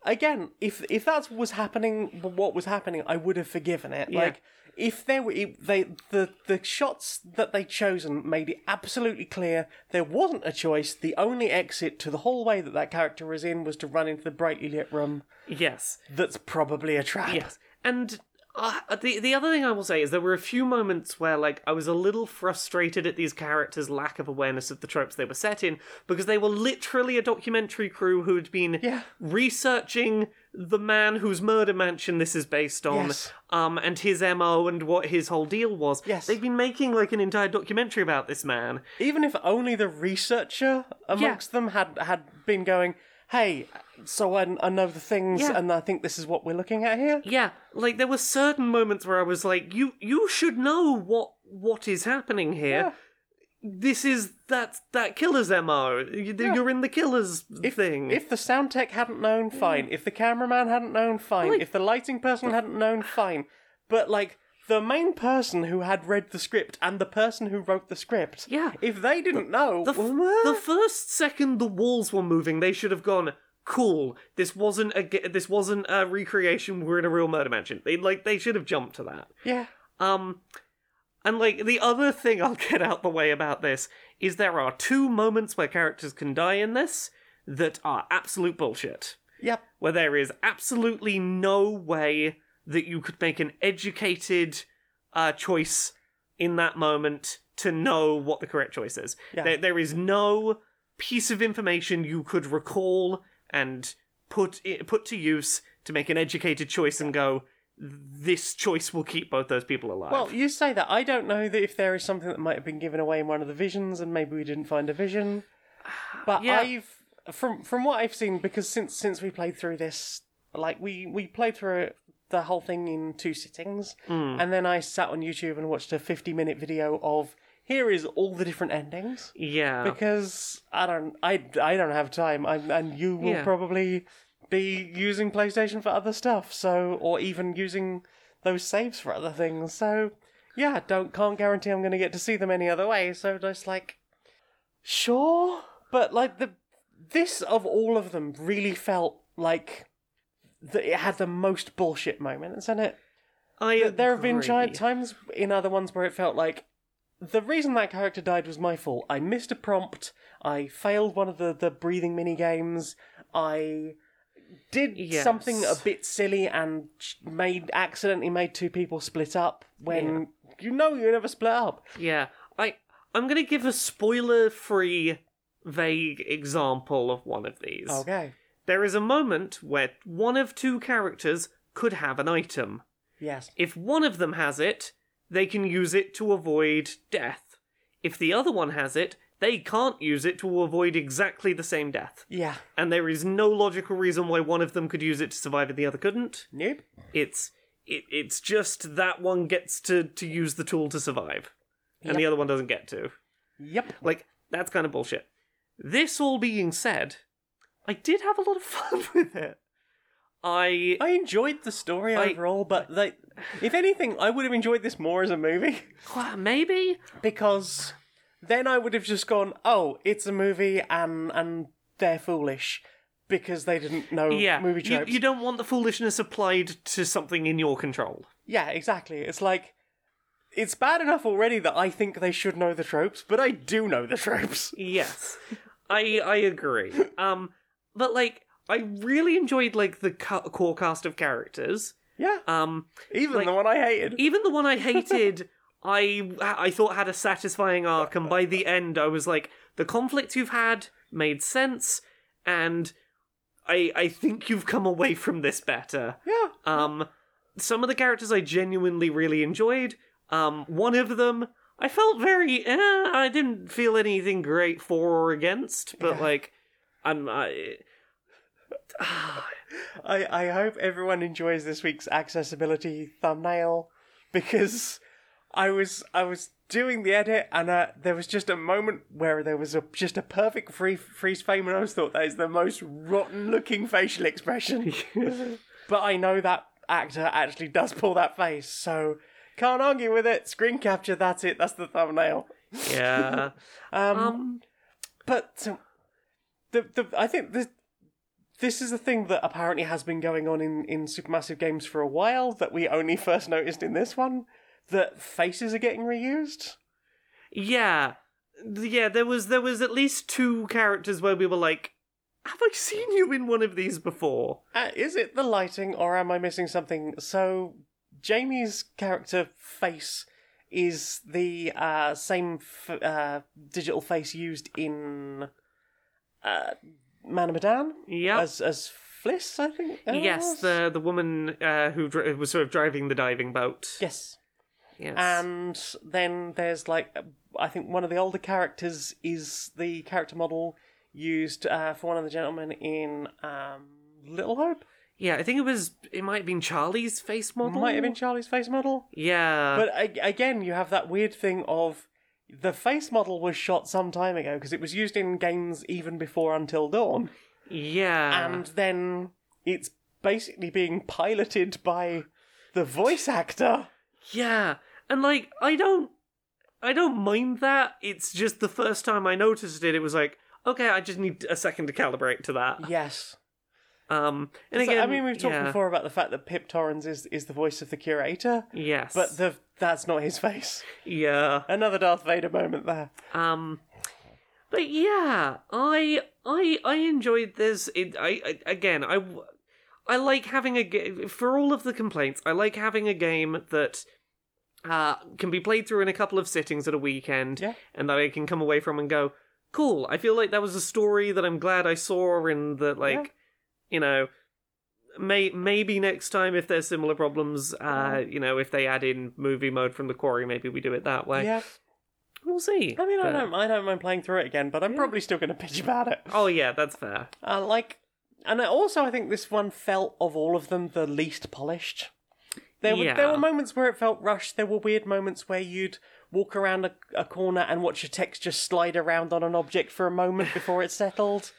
again, if if that was happening, what was happening, I would have forgiven it. Like if there were if they the the shots that they chosen made it absolutely clear there wasn't a choice. The only exit to the hallway that that character was in was to run into the brightly lit room. yes That's probably a trap. Yes, and uh, the the other thing I will say is there were a few moments where like I was a little frustrated at these characters' lack of awareness of the tropes they were set in because they were literally a documentary crew who had been Yeah. researching the man whose murder mansion this is based on, Yes. um, and his mo and what his whole deal was. Yes. they've been making like an entire documentary about this man. even if only the researcher amongst them had had been going, "Hey, so I, know the things, Yeah. and I think this is what we're looking at here." Yeah, like there were certain moments where I was like, "You, you should know what what is happening here." Yeah. This is that that killer's mo. You- You're in the killer's thing. If the sound tech hadn't known, fine. If the cameraman hadn't known, fine. Like- if the lighting person hadn't known, fine. But like the main person who had read the script and the person who wrote the script, Yeah. if they didn't know, the, f- the first second the walls were moving, they should have gone. Cool. This wasn't a this wasn't a recreation. We're in a real murder mansion. They like they should have jumped to that. yeah, Um, and like the other thing I'll [laughs] get out the way about this is there are two moments where characters can die in this that are absolute bullshit. yep, Where there is absolutely no way that you could make an educated uh, choice in that moment to know what the correct choice is. Yeah. There, there is no piece of information you could recall and put i- put to use to make an educated choice and go, this choice will keep both those people alive. Well, you say that. I don't know that if there is something that might have been given away in one of the visions, and maybe we didn't find a vision. [sighs] But Yeah. I've from from what I've seen, because since since we played through this, like we we played through it, the whole thing in two sittings, hmm. and then I sat on YouTube and watched a fifty minute video of here is all the different endings yeah. because I don't I I don't have time, I, and you will Yeah. probably be using PlayStation for other stuff, so or even using those saves for other things. So yeah, don't can't guarantee I'm going to get to see them any other way. So just like sure, but like the this of all of them really felt like that it had the most bullshit moments in it. I There have been agree. giant times in other ones where it felt like the reason that character died was my fault. I missed a prompt. I failed one of the, the breathing mini games. I did Yes. something a bit silly and made accidentally made two people split up when you know you never split up. Yeah, I I'm gonna give a spoiler-free, vague example of one of these. Okay. There is a moment where one of two characters could have an item. Yes. If one of them has it, they can use it to avoid death. If the other one has it, they can't use it to avoid exactly the same death. Yeah. And there is no logical reason why one of them could use it to survive and the other couldn't. Nope. It's it, it's just that one gets to, to use the tool to survive, and the other one doesn't get to. Yep. Like, that's kind of bullshit. This all being said, I did have a lot of [laughs] fun with it. I. I enjoyed the story I- overall, but like, if anything, I would have enjoyed this more as a movie. [laughs] Well, maybe? because then I would have just gone, "Oh, it's a movie, and and they're foolish because they didn't know Yeah. movie You, tropes." you don't want the foolishness applied to something in your control. Yeah, exactly. It's like it's bad enough already that I think they should know the tropes, but I do know the tropes. Yes. I I agree. Um, but, like, I really enjoyed, like, the core cast of characters. Yeah, Um, even like- the one I hated. even the one I [laughs] hated, I I thought had a satisfying arc, and by the end, I was like, the conflict you've had made sense, and I I think you've come away from this better. yeah, Um, some of the characters I genuinely really enjoyed. Um, one of them, I felt very. Eh, I didn't feel anything great for or against, but Yeah. like, I'm. I, [sighs] I, I hope everyone enjoys this week's accessibility thumbnail because I was I was doing the edit and uh, there was just a moment where there was a just a perfect free freeze frame and I was thought that is the most rotten looking facial expression. [laughs] but I know that actor actually does pull that face, so can't argue with it. Screen capture, that's it. That's the thumbnail. yeah. [laughs] Um, um. but um, the the I think this this is a thing that apparently has been going on in in supermassive games for a while that we only [laughs] first noticed in this one that faces are getting reused. Yeah. Yeah, there was there was at least two characters where we were like, have I seen you in one of these before? Uh, is it the lighting or am I missing something? So Jamie's character face is the uh, same f- uh, digital face used in Man of Medan Yeah. as as Fliss, I think. yes, was? the the woman uh, who was sort of driving the diving boat. yes. Yes. And then there's like, I think one of the older characters is the character model used uh, for one of the gentlemen in um, Little Hope. yeah, I think it was. It might have been Charlie's face model. Might have been Charlie's face model. Yeah. But a- again, you have that weird thing of the face model was shot some time ago because it was used in games even before Until Dawn. yeah. And then it's basically being piloted by the voice actor. Yeah, and like I don't, I don't mind that. It's just the first time I noticed it, it was like, okay, I just need a second to calibrate to that. Yes. Um, and So, again, I mean, we've talked yeah, before about the fact that Pip Torrens is, is the voice of the curator, Yes, but the that's not his face. yeah. Another Darth Vader moment there. Um, but yeah, I I I enjoyed this. It I, I again I I like having a game for all of the complaints. I like having a game that uh can be played through in a couple of sittings at a weekend, Yeah. and that I can come away from and go, cool. I feel like that was a story that I'm glad I saw, and that like. You know. May maybe next time if there's similar problems, uh, you know, if they add in movie mode from the quarry, maybe we do it that way. Yeah. We'll see. I mean, I But- don't, I don't mind playing through it again, but I'm probably still going to bitch about it. Oh yeah, that's fair. Uh, like, and I also I think this one felt of all of them the least polished. There were there Yeah. were moments where it felt rushed. There were weird moments where you'd walk around a, a corner and watch your text just slide around on an object for a moment before it settled.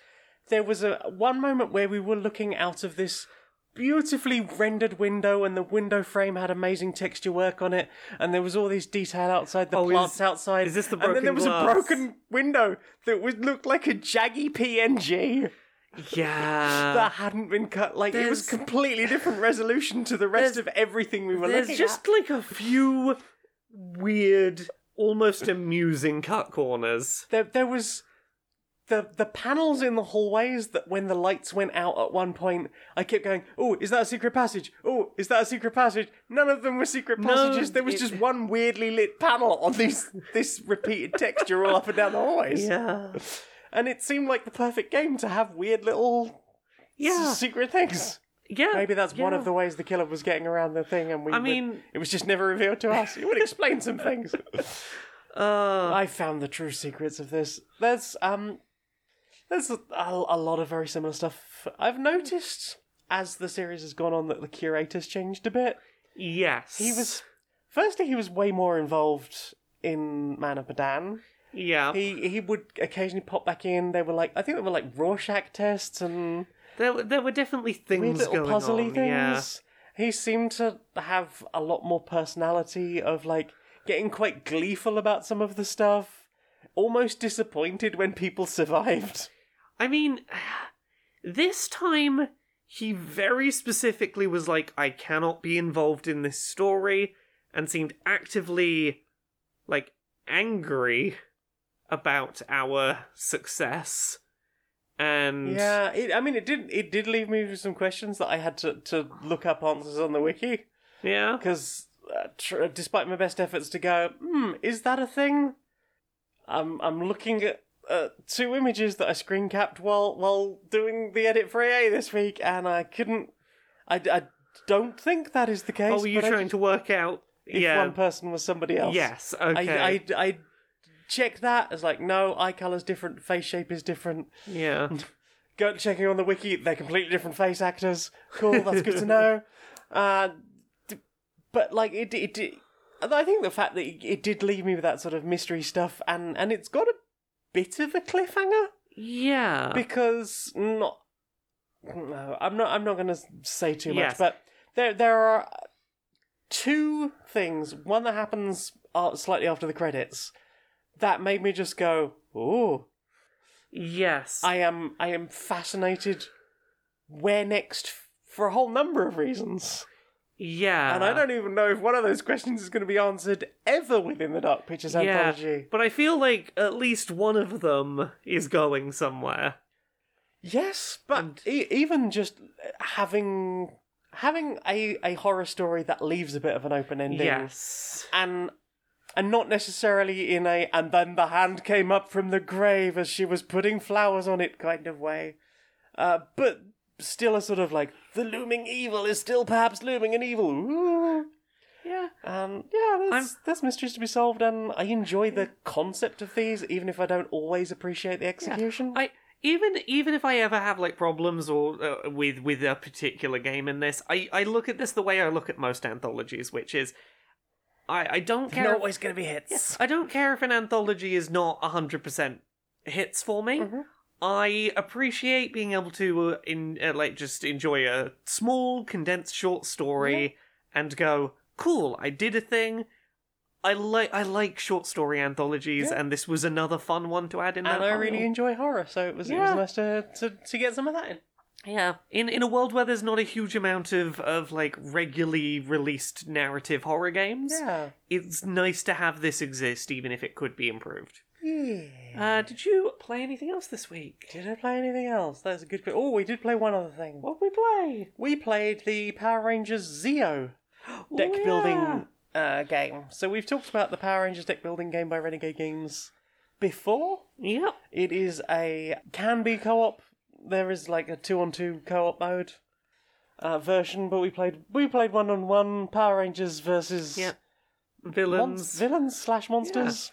There was a one moment where we were looking out of this beautifully rendered window and the window frame had amazing texture work on it and there was all this detail outside the Oh, is- plants outside is this the broken and then there was glass? a broken window that would look like a jaggy png Yeah. that hadn't been cut. Like it was completely different resolution to the rest of everything we were There's looking just like a few weird, almost amusing cut corners. There, there was the the panels in the hallways that when the lights went out at one point, I kept going, "Oh, is that a secret passage? Oh, is that a secret passage?" None of them were secret No, passages. There was it- just one weirdly lit panel on these this repeated texture all up and down the hallways. Yeah. And it seemed like the perfect game to have weird little Yeah. s- secret things. Yeah. Maybe that's one of the ways the killer was getting around the thing, and we. I would- mean- it was just never revealed to us. It would explain some things. [laughs] Uh, I found the true secrets of this. There's um, there's a, a lot of very similar stuff. I've noticed as the series has gone on that the curator's changed a bit. yes. He was, firstly, he was way more involved in Man of Medan. Yeah. He he would occasionally pop back in. They were like, I think they were like Rorschach tests and There, were- there were definitely things little going puzzly on. things. Yeah. He seemed to have a lot more personality of like getting quite gleeful about some of the stuff, almost disappointed when people [laughs] survived. I mean, [sighs] this time he very specifically was like, I cannot be involved in this story, and seemed actively, like, angry about our success. And Yeah, it, I mean, it did it did leave me with some questions that I had to to look up answers on the wiki yeah, because uh, tr- despite my best efforts to go, hmm, is that a thing? I'm I'm looking at. Uh, two images that I screen capped while while doing the edit for AA this week, and I couldn't. I, I don't think that is the case. Oh, were you trying to work out if yeah. one person was somebody else. Yes. Okay. I, I, I check that as like, no, eye colour's different, face shape is different. yeah. [laughs] Go checking on the wiki, they're completely different face actors. Cool, that's good to know. [laughs] Uh, d- but like it, it, it, I think the fact that it, it did leave me with that sort of mystery stuff, and and it's got a bit of a cliffhanger Yeah. because not. No, I'm not. I'm not going to say too much, Yes. but there there are two things. One that happens uh, slightly after the credits that made me just go, "Ooh." yes. I am I am fascinated where next for a whole number of reasons. Yeah. and I don't even know if one of those questions is going to be answered ever within the Dark Pictures Yeah. anthology. But I feel like at least one of them is going somewhere. Yes, but e- even just having having a, a horror story that leaves a bit of an open ending Yes. and and not necessarily in a and then the hand came up from the grave as she was putting flowers on it kind of way. Uh, but still a sort of like the looming evil is still perhaps looming an evil. Ooh. Yeah. Um, yeah, there's, I'm- there's mysteries to be solved, and I enjoy the concept of these, even if I don't always appreciate the execution. I even even if I ever have like problems or uh, with with a particular game in this, I I look at this the way I look at most anthologies, which is I I don't They're care. not always going to be hits. I don't care if an anthology is not hundred percent hits for me. I appreciate being able to uh, in uh, like just enjoy a small condensed short story and go cool. I did a thing. I like I like short story anthologies, Yeah. and this was another fun one to add in. that And I pile. really enjoy horror, so it was it was nice to, to, to get some of that in. Yeah, in in a world where there's not a huge amount of of like regularly released narrative horror games, Yeah. it's nice to have this exist, even if it could be improved. Yeah. Uh, did you play anything else this week? Did I play anything else? That's a good. Oh, we did play one other thing. What did we play? We played the Power Rangers Zeo [gasps] deck Oh, yeah. building uh, game. So we've talked about the Power Rangers deck building game by Renegade Games before. Yep. It is a can be co-op. There is like a two on two co-op mode uh, version, but we played we played one on one Power Rangers versus Yep. mon- Villains. villains slash monsters,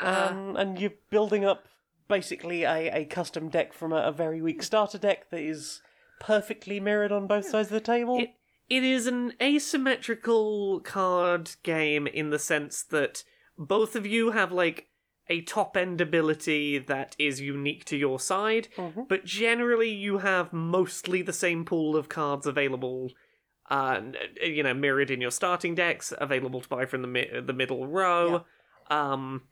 um, and you're building up basically a, a custom deck from a, a very weak starter deck that is perfectly mirrored on both sides of the table. It it is an asymmetrical card game in the sense that both of you have like a top end ability that is unique to your side, Mhm. but generally you have mostly the same pool of cards available. Uh, you know, mirrored in your starting decks, available to buy from the mi- the middle row. Um,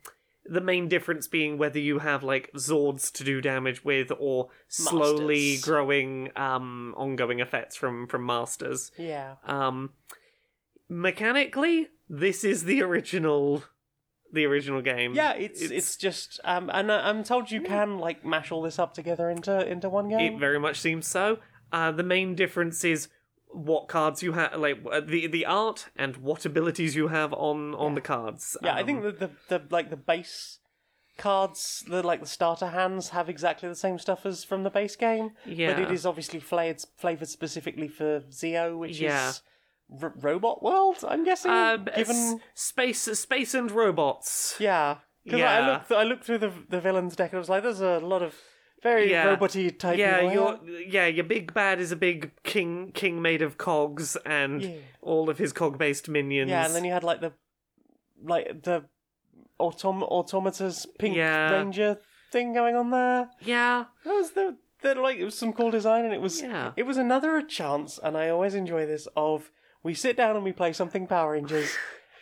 the main difference being whether you have like Zords to do damage with, or slowly Masters. growing um ongoing effects from from masters. yeah. Um, mechanically, this is the original, the original game. Yeah, it's, it's just um, and I'm told you can like mash all this up together into into one game. It very much seems so. Uh, the main difference is what cards you have, like uh, the the art and what abilities you have on on the cards. yeah, I Um, think that the, the like the base cards, the like the starter hands, have exactly the same stuff as from the base game. Yeah. but it is obviously flavored flavored specifically for Zeo, which Yeah. is R- Robot World. I'm guessing. uh, given s- space space and robots. yeah, because Yeah. I looked I looked through the the villains deck and I was like, there's a lot of very Yeah. roboty type. Yeah, people your yeah, your big bad is a big king king made of cogs and Yeah. all of his cog based minions. Yeah, and then you had like the like the autom automatas pink Yeah. ranger thing going on there. yeah, That was the, the like it was some cool design and it was Yeah. it was another chance and I always enjoy this of we sit down and we play something Power Rangers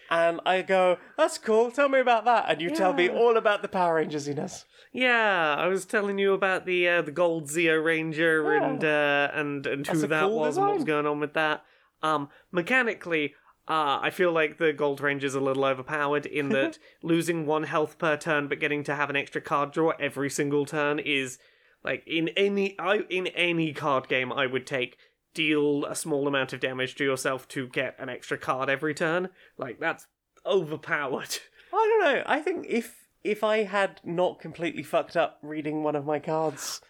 and I go, That's cool, tell me about that and you tell me all about the Power Rangersiness. yeah. I was telling you about the uh, the gold Zeo Ranger Yeah. and uh, and and who a that cool was and what was going on with that. Um, mechanically. Uh, I feel like the gold ranger's a little overpowered in that [laughs] losing one health per turn but getting to have an extra card draw every single turn is like in any I in any card game I would take deal a small amount of damage to yourself to get an extra card every turn. Like that's overpowered. [laughs] I don't know. I think if if I had not completely fucked up reading one of my cards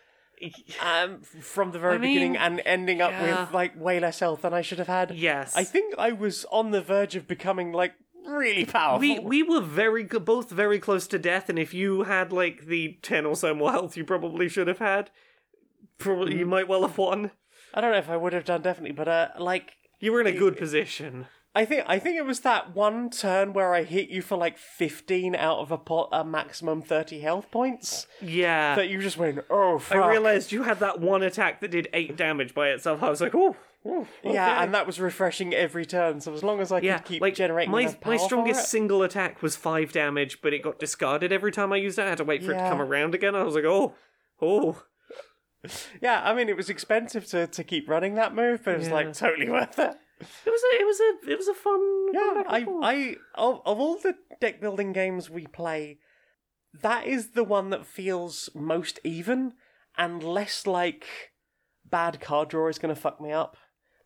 [laughs] um, from the very I mean, beginning and ending up yeah. with like way less health than I should have had. Yes. I think I was on the verge of becoming like really powerful. we we were very both very close to death, and if you had like the ten or so more health, you probably should have had. Probably you might well have won. I don't know if I would have done definitely, but uh, like You were in a good position. I think I think it was that one turn where I hit you for like fifteen out of a pot, a maximum thirty health points Yeah. that you just went oh fuck. I realized you had that one attack that did eight damage by itself. I was like, oh, oh Yeah, okay. and that was refreshing every turn. So as long as I yeah, could keep like generating my enough my power strongest for it, single attack was five damage, but it got discarded every time I used it. I had to wait for it to Yeah. come around again. I was like, oh, oh, yeah, I mean it was expensive to, to keep running that move, but it was Yeah. like totally worth it. it was a it was a it was a fun. Yeah, fun back and I. I of, of all the deck building games we play, that is the one that feels most even and less like bad card draw is going to fuck me up.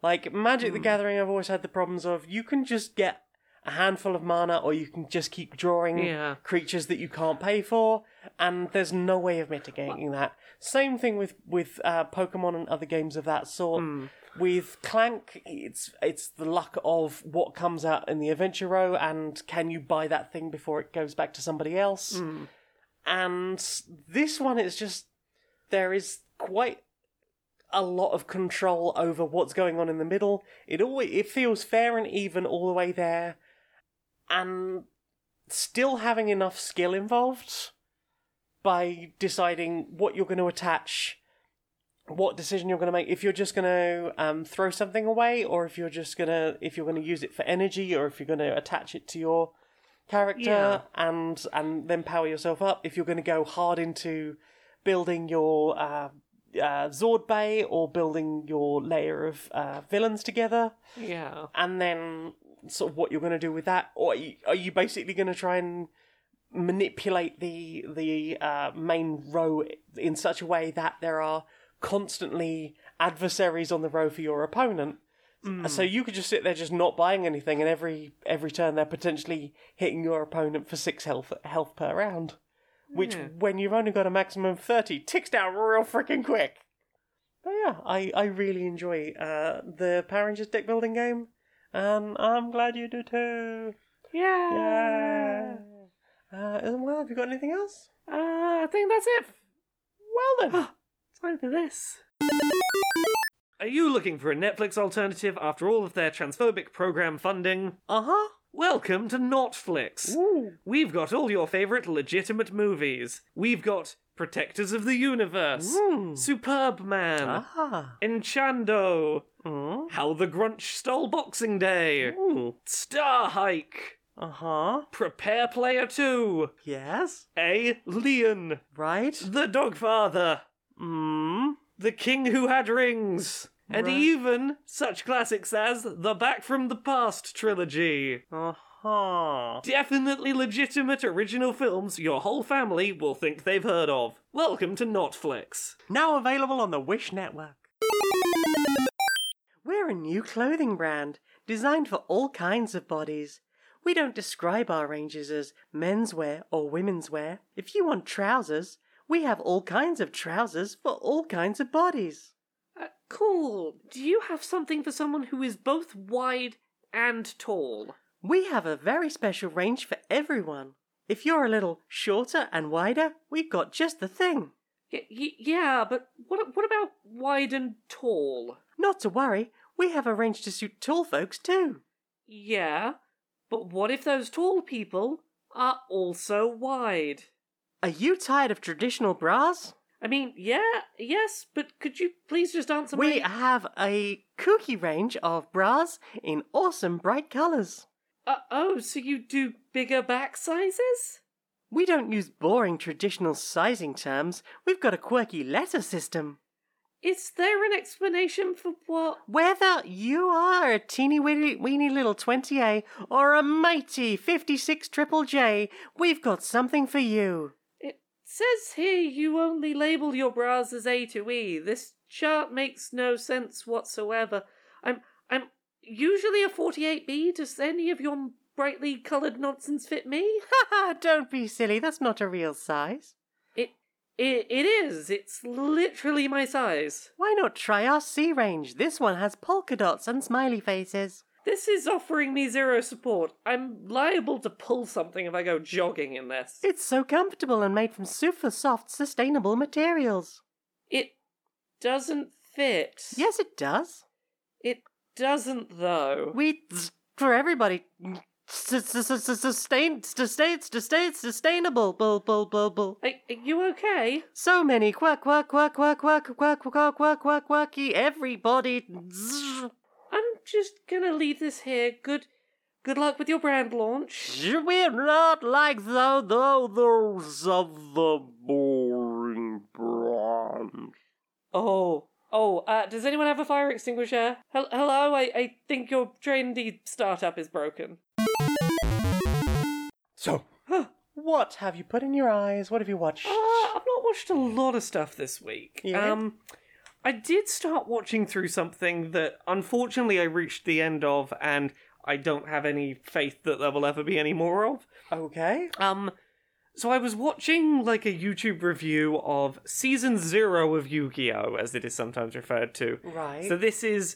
Like Magic Hmm. the Gathering, I've always had the problems of you can just get a handful of mana, or you can just keep drawing Yeah. creatures that you can't pay for, and there's no way of mitigating that. Same thing with with uh, Pokemon and other games of that sort. Hmm. With Clank, it's it's the luck of what comes out in the adventure row, and can you buy that thing before it goes back to somebody else? Hmm. And this one is just there is quite a lot of control over what's going on in the middle. It always it feels fair and even all the way there, and still having enough skill involved by deciding what you're going to attach, what decision you're going to make. If you're just going to um, throw something away, or if you're just going to if you're going to use it for energy, or if you're going to attach it to your character Yeah. and and then power yourself up. If you're going to go hard into building your uh, uh, Zord Bay or building your layer of uh, villains together, yeah. and then sort of what you're going to do with that, or are you, are you basically going to try and manipulate the the uh, main row in such a way that there are constantly adversaries on the row for your opponent? So you could just sit there just not buying anything, and every every turn they're potentially hitting your opponent for six health health per round, which Yeah. when you've only got a maximum of thirty ticks down real freaking quick. But yeah, I, I really enjoy uh, the Power Rangers deck building game, and I'm glad you do too. Yeah. Yeah. Uh, well, have you got anything else? Uh, I think that's it. Well then. Time for this. Are you looking for a Netflix alternative after all of their transphobic program funding? Uh huh. Welcome to Notflix. Ooh. We've got all your favorite legitimate movies. We've got Protectors of the Universe, Mm. Superb Man, Ah. Enchando, Mm. How the Grunch Stole Boxing Day, Ooh. Star Hike, Uh huh. Prepare Player 2, Yes. A Leon, Right. The Dogfather, Mm. The King Who Had Rings, and Right. even such classics as the Back from the Past trilogy. Uh huh. Definitely legitimate original films your whole family will think they've heard of. Welcome to Notflix. Now available on the Wish Network. We're a new clothing brand designed for all kinds of bodies. We don't describe our ranges as menswear or women's wear. If you want trousers, we have all kinds of trousers for all kinds of bodies. Uh, cool. Do you have something for someone who is both wide and tall? We have a very special range for everyone. If you're a little shorter and wider, we've got just the thing. Y- y- yeah, but what what about wide and tall? Not to worry, we have a range to suit tall folks too. Yeah, but what if those tall people are also wide? Are you tired of traditional bras? I mean, yeah, yes, but could you please just answer We my... have a kooky range of bras in awesome bright colours. Uh, oh, so you do bigger back sizes? We don't use boring traditional sizing terms, we've got a quirky letter system. Is there an explanation for what? Whether you are a teeny weeny, weeny little 20A or a mighty 56 triple J, we've got something for you. It says here you only label your bras as A to E. This chart makes no sense whatsoever. I'm I'm usually a 48B. Does any of your brightly coloured nonsense fit me? [laughs] Haha, don't be silly, that's not a real size. It It, it is. It's literally my size. Why not try our C range? This one has polka dots and smiley faces. This is offering me zero support. I'm liable to pull something if I go jogging in this. It's so comfortable and made from super soft, sustainable materials. It doesn't fit. Yes, it does. It doesn't, though. We for everybody. Sustain, sustain, sustain, sustainable. Bull, bull, bull, bull. Are, are you okay? So many quack, quack, quack, quack, quack, quack, quack, quack, quack, quacky. Everybody. I'm just gonna leave this here. Good, good luck with your brand launch. We're not like the, others of the boring branch. Oh, oh. Uh, does anyone have a fire extinguisher? Hel- hello, I, I think your trendy startup is broken. So, what have you put in your eyes? What have you watched? Uh, I've not watched a lot of stuff this week. Yeah? Um, I did start watching through something that unfortunately I reached the end of, and I don't have any faith that there will ever be any more of. Okay. Um, so I was watching like a YouTube review of season zero of Yu-Gi-Oh, as it is sometimes referred to. Right. So this is,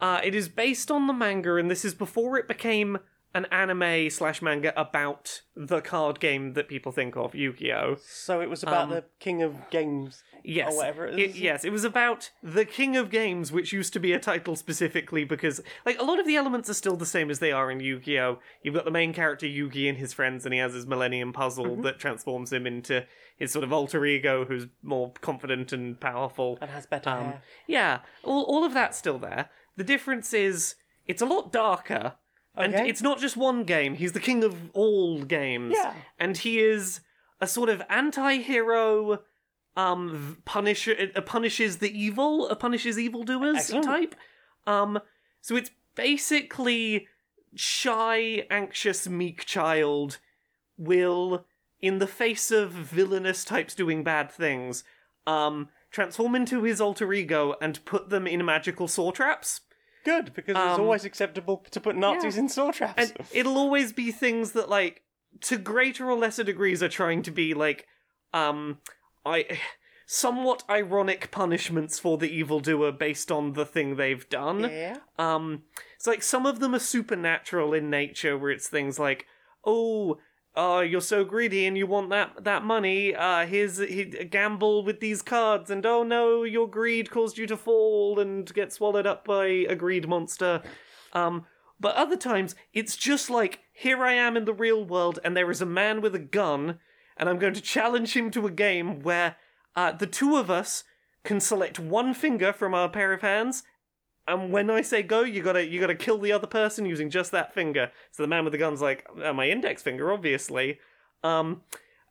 uh, it is based on the manga, and this is before it became an anime slash manga about the card game that people think of, Yu-Gi-Oh. So it was about Um, the king of games. Yes. Or whatever it It- is. yes, it was about the King of Games, which used to be a title specifically because, like, a lot of the elements are still the same as they are in Yu Gi Oh! You've got the main character Yugi and his friends, and he has his Millennium Puzzle Mm-hmm. that transforms him into his sort of alter ego who's more confident and powerful. And has better Um, hair. yeah, all, all of that's still there. The difference is it's a lot darker. And Okay. it's not just one game. He's the king of all games. Yeah. And he is a sort of anti-hero um v- punish uh, punishes the evil, uh, punishes evildoers Excellent. type. Um so it's basically shy, anxious, meek child will in the face of villainous types doing bad things um transform into his alter ego and put them in magical saw traps. Good, because it's um, always acceptable to put Nazis yeah. in saw traps. And it'll always be things that like to greater or lesser degrees are trying to be like um I [sighs] somewhat ironic punishments for the evildoer based on the thing they've done. yeah. Um, it's like some of them are supernatural in nature, where it's things like, oh, uh, you're so greedy and you want that that money. Uh, here's he, gamble with these cards, and oh no, your greed caused you to fall and get swallowed up by a greed monster. Um, but other times it's just like, here I am in the real world, and there is a man with a gun, and I'm going to challenge him to a game where uh, the two of us can select one finger from our pair of hands and when I say go, you gotta you gotta kill the other person using just that finger. So the man with the gun's like, uh, my index finger, obviously. Um,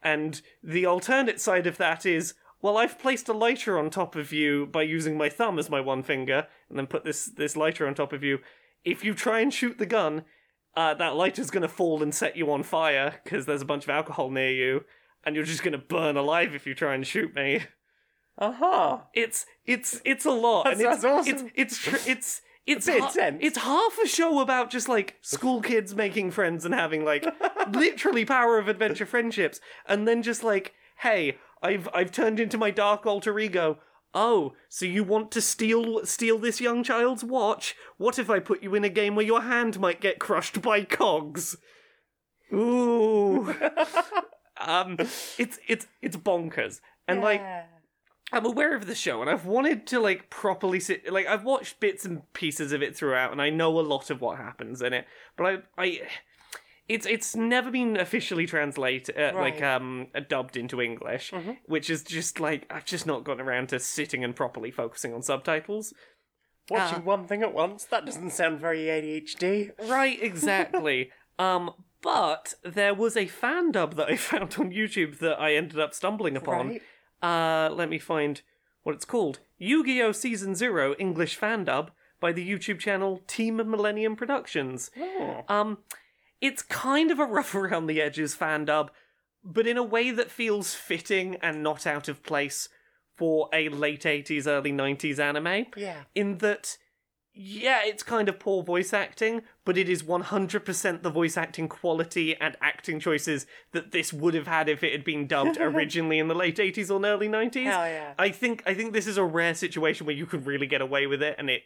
and the alternate side of that is, well, I've placed a lighter on top of you by using my thumb as my one finger, and then put this this lighter on top of you. If you try and shoot the gun, uh, that lighter's gonna fall and set you on fire because there's a bunch of alcohol near you, and you're just gonna burn alive if you try and shoot me [laughs] Uh huh. it's it's it's a lot. And it's, awesome. it's it's tr- it's it's ha- intense. it's half a show about just like school kids making friends and having like [laughs] literally power of adventure friendships. And then just like hey i've i've turned into my dark alter ego. Oh so you want to steal steal this young child's watch? What if i put you in a game where your hand might get crushed by cogs? Ooh. [laughs] Um it's it's it's bonkers. And like I'm aware of the show and I've wanted to like properly sit like I've watched bits and pieces of it throughout and I know a lot of what happens in it but I I it's it's never been officially translated uh, like Right. um dubbed into English which is just like I've just not gotten around to sitting and properly focusing on subtitles Watching Uh, one thing at once, that doesn't sound very ADHD. Right, exactly. [laughs] um, but there was a fan dub that I [laughs] found on YouTube that I ended up stumbling upon. Right. Uh, let me find what it's called. Yu-Gi-Oh! Season Zero English fan dub by the YouTube channel Team Millennium Productions. Oh. Um, it's kind of a rough [laughs] around the edges fan dub, but in a way that feels fitting and not out of place for a late 80s, early 90s anime Yeah. in that yeah, it's kind of poor voice acting, but it is 100% the voice acting quality and acting choices that this would have had if it had been dubbed [laughs] originally in the late 80s or early 90s. Hell yeah. I think I think this is a rare situation where you can really get away with it and it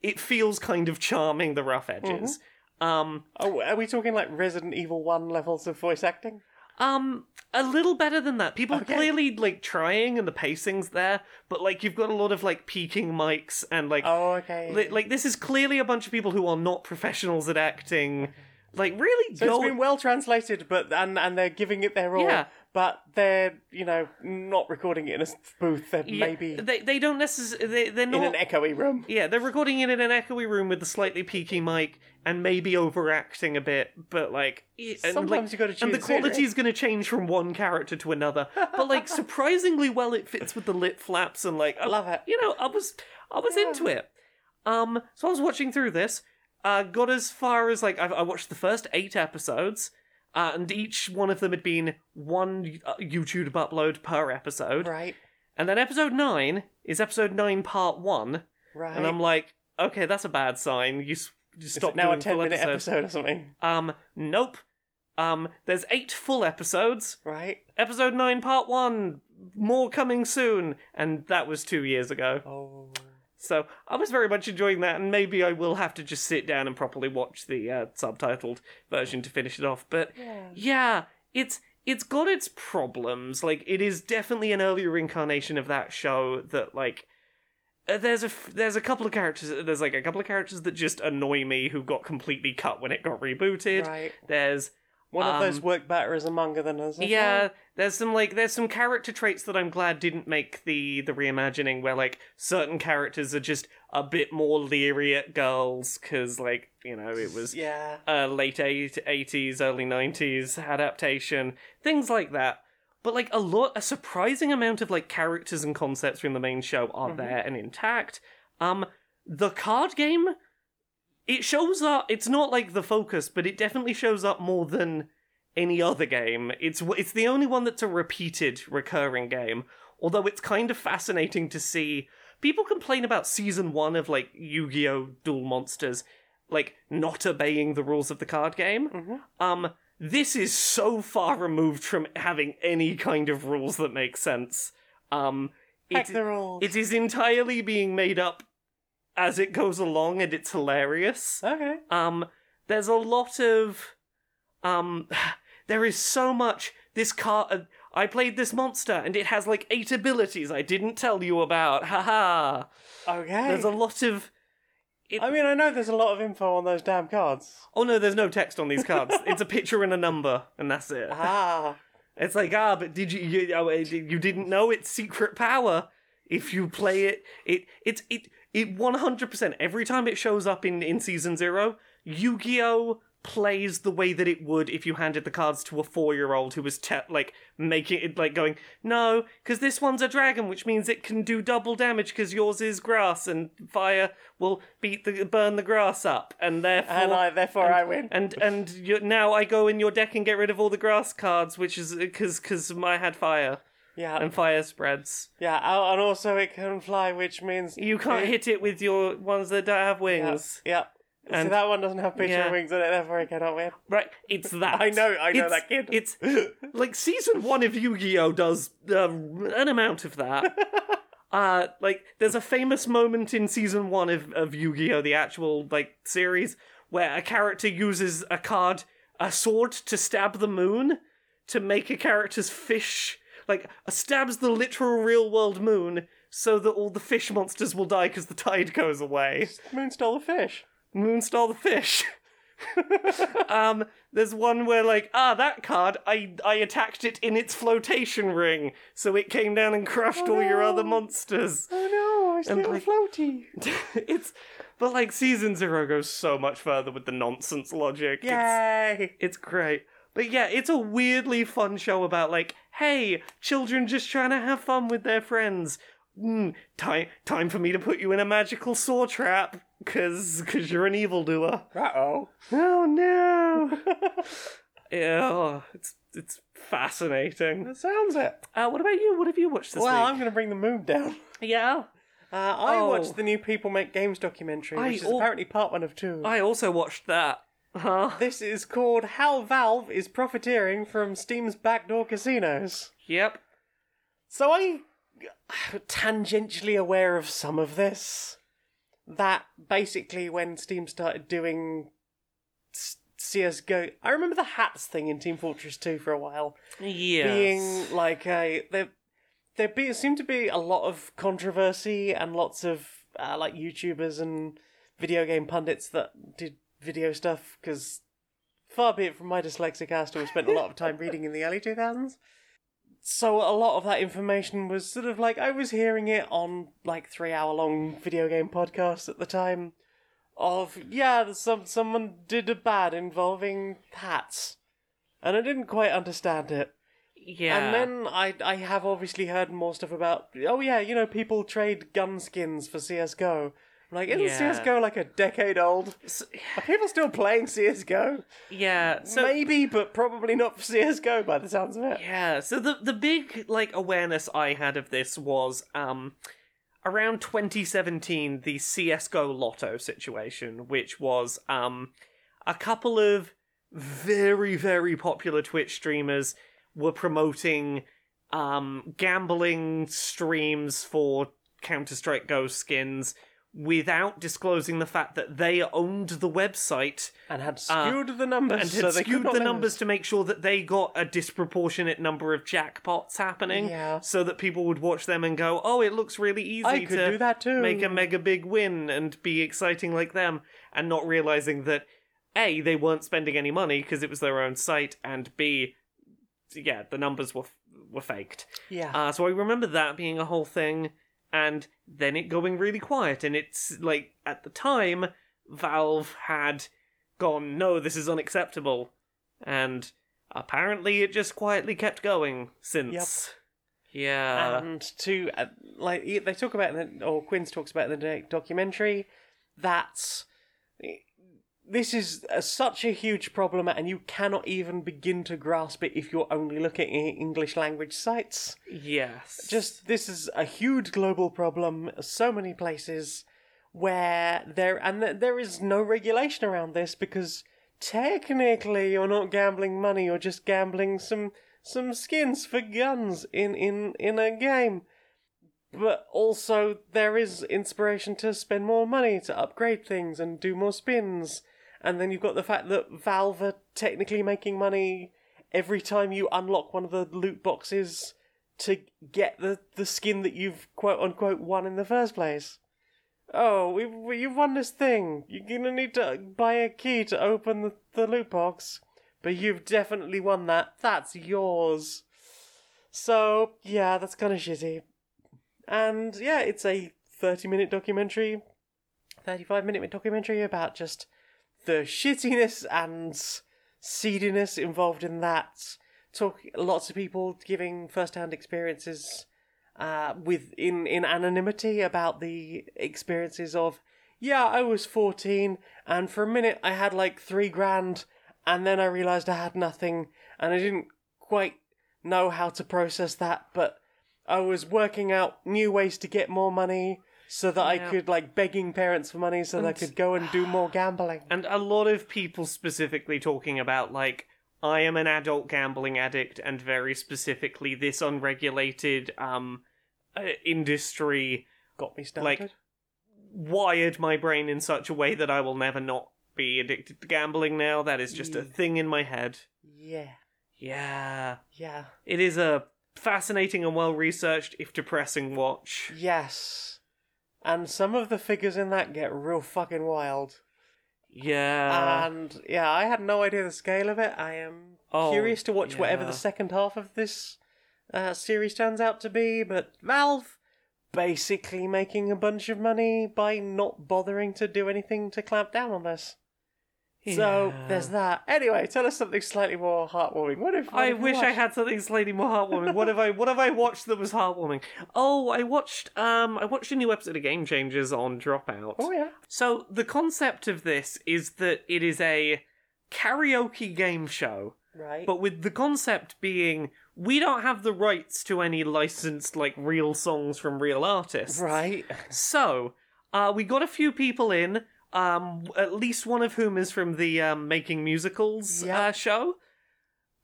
it feels kind of charming the rough edges. Um Oh, are we talking like Resident Evil 1 levels of voice acting? Um, a little better than that. People Okay. are clearly like trying, and the pacing's there, but like you've got a lot of like peaking mics and like Oh, okay. li- like this is clearly a bunch of people who are not professionals at acting. Like really so go. it's been well translated, but and and they're giving it their all. Yeah. But they're you know not recording it in a booth. They're Yeah, maybe they they don't necessarily they they're not in an echoey room. Yeah, they're recording it in an echoey room with a slightly peaky mic and maybe overacting a bit, but like y- and, Sometimes like, you gotta and the choose quality is going to change from one character to another. But like [laughs] surprisingly well, it fits with the lip flaps and like I Love it. You know, I was I was into it. Um, so I was watching through this. Uh, got as far as like I, I watched the first eight episodes. Uh, and each one of them had been one uh, YouTube upload per episode. Right. And then episode 9 is episode 9 part 1. Right. And I'm like, okay, that's a bad sign. You, s- you stop now a ten minute episodes. episode or something? Um, nope. Um, there's eight full episodes. Right. Episode 9 part 1. More coming soon. And that was two years ago. Oh. So I was very much enjoying that, and maybe I will have to just sit down and properly watch the uh, subtitled version to finish it off. But Yeah. yeah, it's it's got its problems. Like it is definitely an earlier incarnation of that show that like uh, there's a f- there's a couple of characters there's like a couple of characters that just annoy me who got completely cut when it got rebooted. Right. There's One of those Um, work better as a manga than others. yeah, there's some like there's some character traits that I'm glad didn't make the the reimagining where like certain characters are just a bit more leery at girls because like you know it was Yeah. uh, late eight- 80s, early 90s adaptation, things like that. But like a lot, a surprising amount of like characters and concepts from the main show are there and intact. Um, the card game, it shows up. It's not like the focus, but it definitely shows up more than any other game. It's it's the only one that's a repeated, recurring game. Although it's kind of fascinating to see people complain about season one of like Yu-Gi-Oh! Duel Monsters, like not obeying the rules of the card game. Mhm. Um, this is so far removed from having any kind of rules that make sense. Um, it, the rules. it is entirely being made up as it goes along, and it's hilarious. Okay. Um, there's a lot of, um, [sighs] there is so much. This car, uh, I played this monster, and it has like eight abilities I didn't tell you about. [laughs] Haha. Okay. There's a lot of. I mean, I know there's a lot of info on those damn cards. Oh no, there's no text on these cards. [laughs] it's a picture and a number, and that's it. Ah. [laughs] It's like ah, but did you you, oh, eh, you didn't know its secret power? If you play it, it it's it it one hundred percent every time it shows up in in season zero, Yu-Gi-Oh plays the way that it would if you handed the cards to a four-year-old who was te- like making it like going no because this one's a dragon which means it can do double damage because yours is grass and fire will beat the burn the grass up and therefore And I, therefore, I win. and and you, now I go in your deck and get rid of all the grass cards, which is because because I had fire Yeah. and fire spreads. Yeah. oh, And also, it can fly, which means You can't hit it with your ones that don't have wings, yeah. so And- that one doesn't have picture yeah. wings in it, therefore it cannot win. right? It's that. [laughs] I know, I know It's- that kid. It's [laughs] like season one of Yu-Gi-Oh does uh, an amount of that. [laughs] Uh, like there's a famous moment in season one of, of Yu-Gi-Oh, the actual like series, where a character uses a card, a sword to stab the moon to make a character's fish like stabs the literal real world moon so that all the fish monsters will die because the tide goes away. The Moon stole the fish. Moon stole the fish. [laughs] um, there's one where like, ah, that card, I I attacked it in its flotation ring, so it came down and crushed all your other monsters. Oh no, I stole a like- floaty. [laughs] it's but like season zero goes so much further with the nonsense logic. It's, Yay! it's great. But yeah, it's a weirdly fun show about like, hey, children just trying to have fun with their friends. Mm, time time for me to put you in a magical saw trap, cause cause you're an evildoer. Uh oh. Oh no! [laughs] yeah, it's it's fascinating. That sounds it. Uh, what about you? What have you watched this well, I'm week? going to bring the mood down. Yeah. Uh, I Oh. watched the new People Make Games documentary, I which is al- apparently part one of two. I also watched that. Huh? This is called How Valve is Profiteering from Steam's Backdoor Casinos. Yep. So I [sighs] tangentially aware of some of this. That basically when Steam started doing CS:GO, I remember the hats thing in Team Fortress 2 for a while Yes. being like a there there be seemed to be a lot of controversy and lots of uh, like YouTubers and video game pundits that did video stuff because far be it from my dyslexic ass to have spent a lot of time [laughs] reading in the early 2000s so a lot of that information was sort of like I was hearing it on like three hour long video game podcasts at the time of yeah some someone did a bad involving hats and I didn't quite understand it Yeah. and then I I have obviously heard more stuff about oh yeah, you know, people trade gun skins for CS:GO. Like, isn't Yeah. CS:GO like a decade old? Are people still playing CS:GO? yeah. So Maybe, but probably not for CS:GO by the sounds of it. Yeah, so the the big like awareness I had of this was um around 2017 the CS:GO Lotto situation, which was um a couple of very very popular Twitch streamers were promoting um gambling streams for Counter-Strike Go skins without disclosing the fact that they owned the website And had skewed the numbers, Uh, and had could skewed the numbers to make sure that they got a disproportionate number of jackpots happening, Yeah. so that people would watch them and go, "Oh, it looks really easy I could to do that too. make a mega big win and be exciting like them," and not realizing that a they weren't spending any money because it was their own site, and b yeah the numbers were were faked. Yeah. Uh, so I remember that being a whole thing, and then it going really quiet. And it's like at the time, Valve had gone, "No, this is unacceptable," and apparently it just quietly kept going since. Yep. Yeah. and to uh, like they talk about in the, or Quinns talks about in the documentary that this is a, such a huge problem and you cannot even begin to grasp it if you're only looking at English language sites. yes. Just this is a huge global problem. So many places where there and th- there is no regulation around this because technically you're not gambling money. You're just gambling some some skins for guns in in in a game. But also there is inspiration to spend more money to upgrade things and do more spins. And then you've got the fact that Valve are technically making money every time you unlock one of the loot boxes to get the, the skin that you've quote unquote won in the first place. Oh, we, we, you've won this thing. You're gonna need to buy a key to open the, the loot box. But you've definitely won that. That's yours. So, yeah, that's kind of shitty. And, yeah, it's a 30 minute documentary, 35 minute documentary about just the shittiness and seediness involved in that talk lots of people giving first-hand experiences uh, with in in anonymity about the experiences of yeah I was 14 and for a minute I had like 3 grand and then I realized I had nothing and I didn't quite know how to process that but I was working out new ways to get more money so that I could like begging parents for money so that I could go and do more [sighs] gambling and a lot of people specifically talking about like I am an adult gambling addict and very specifically this unregulated um uh, industry got me started Like- wired my brain in such a way that I will never not be addicted to gambling now. That is just a Mm. thing in my head. yeah Yeah. yeah It is a fascinating and well researched, if depressing, watch. Yes. And some of the figures in that get real fucking wild. Yeah. and yeah, I had no idea the scale of it. I am Oh, curious to watch whatever the second half of this uh, series turns out to be, but Valve basically making a bunch of money by not bothering to do anything to clamp down on this. So there's that. Anyway, tell us something slightly more heartwarming. What if what I have wish I had something slightly more heartwarming. what have I what have I watched that was heartwarming? Oh, I watched um I watched a new episode of Game Changers on Dropout. Oh yeah. So the concept of this is that it is a karaoke game show, Right. but with the concept being we don't have the rights to any licensed like real songs from real artists. Right. So, uh, we got a few people in, um, at least one of whom is from the um, Making Musicals Yeah. uh, show.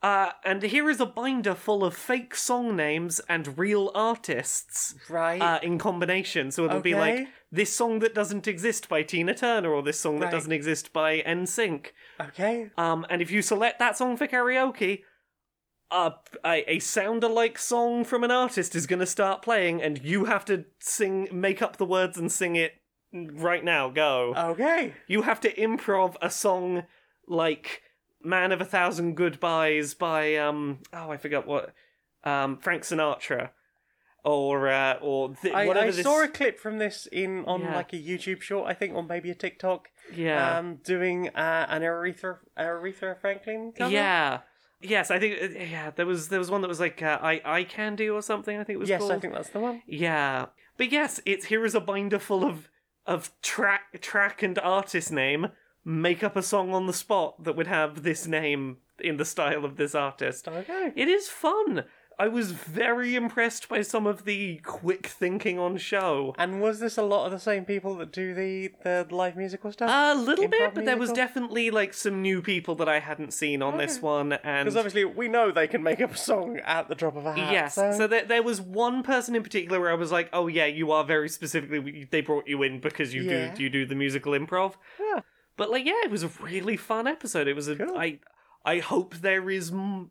Uh, and here is a binder full of fake song names and real artists Right. uh, in combination. So it'll be like this song that doesn't exist by Tina Turner or this song that Right. doesn't exist by NSYNC. okay. Um, and if you select that song for karaoke, uh, a, a sound-alike song from an artist is going to start playing, and you have to sing, make up the words and sing it right now. Go. Okay. you have to improv a song like "Man of a Thousand Goodbyes" by um, oh, I forgot what, um, Frank Sinatra, or uh, or th- I, I this. saw a clip from this in on Yeah. like a YouTube short, I think, or maybe a TikTok. yeah. Um, doing uh, an Aretha Aretha Franklin cover. Yeah. Yes, I think uh, yeah. There was there was one that was like uh, I I can do or something. I think it was Yes, called. I think that's the one. Yeah, but yes, it's here is a binder full of of track track and artist name. Make up a song on the spot that would have this name in the style of this artist. Okay. It is fun. I was very impressed by some of the quick thinking on show. And was this a lot of the same people that do the the live musical stuff? A little Improv bit, but there was definitely like some new people that I hadn't seen on this one, and Because obviously we know they can make up a song at the drop of a hat. Yes. So, So, there, there was one person in particular where I was like, "Oh yeah, you are very specifically. They brought you in because you Yeah. do you do the musical improv." Yeah. But like, yeah, it was a really fun episode. It was a. Cool. I I hope there is. M-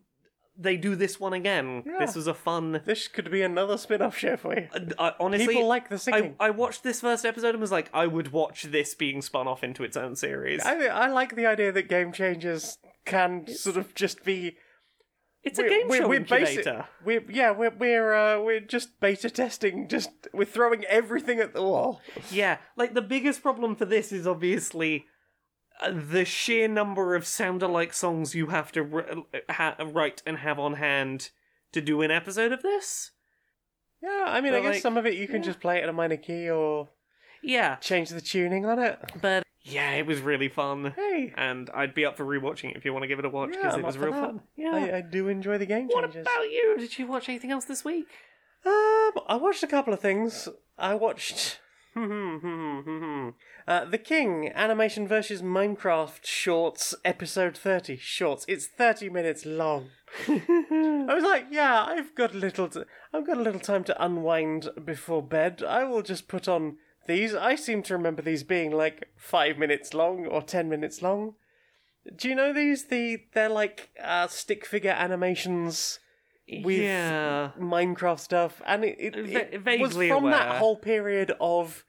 they do this one again. Yeah. This was a fun. this could be another spin-off show for you. I, honestly, People like the I, singing. I watched this first episode and was like, I would watch this being spun off into its own series. I, I like the idea that game changers can sort of just be it's a game show incubator. we're yeah, we're we're uh, we're just beta testing. Just we're throwing everything at the wall. Yeah, like the biggest problem for this is obviously uh, Uh, the sheer number of sound-alike songs you have to r- uh, ha- write and have on hand to do an episode of this. Yeah, I mean, I guess like, some of it you can just play it in a minor key or Yeah, change the tuning on it. but yeah, it was really fun, Hey, and I'd be up for rewatching it if you want to give it a watch because I'm it was real that. fun. Yeah. I, I do enjoy the game what changes. about you? Did you watch anything else this week? Um, I watched a couple of things. I watched [laughs] hmm, hmm, hmm, uh, The King Animation versus Minecraft Shorts Episode 30 Shorts. It's 30 minutes long. [laughs] I was like, yeah, I've got a little I've got a little time to unwind before bed. I will just put on these. I seem to remember these being like 5 minutes long or 10 minutes long. Do you know these? The they're like uh, stick figure animations with yeah. Minecraft stuff, and it, it, it was from that whole period of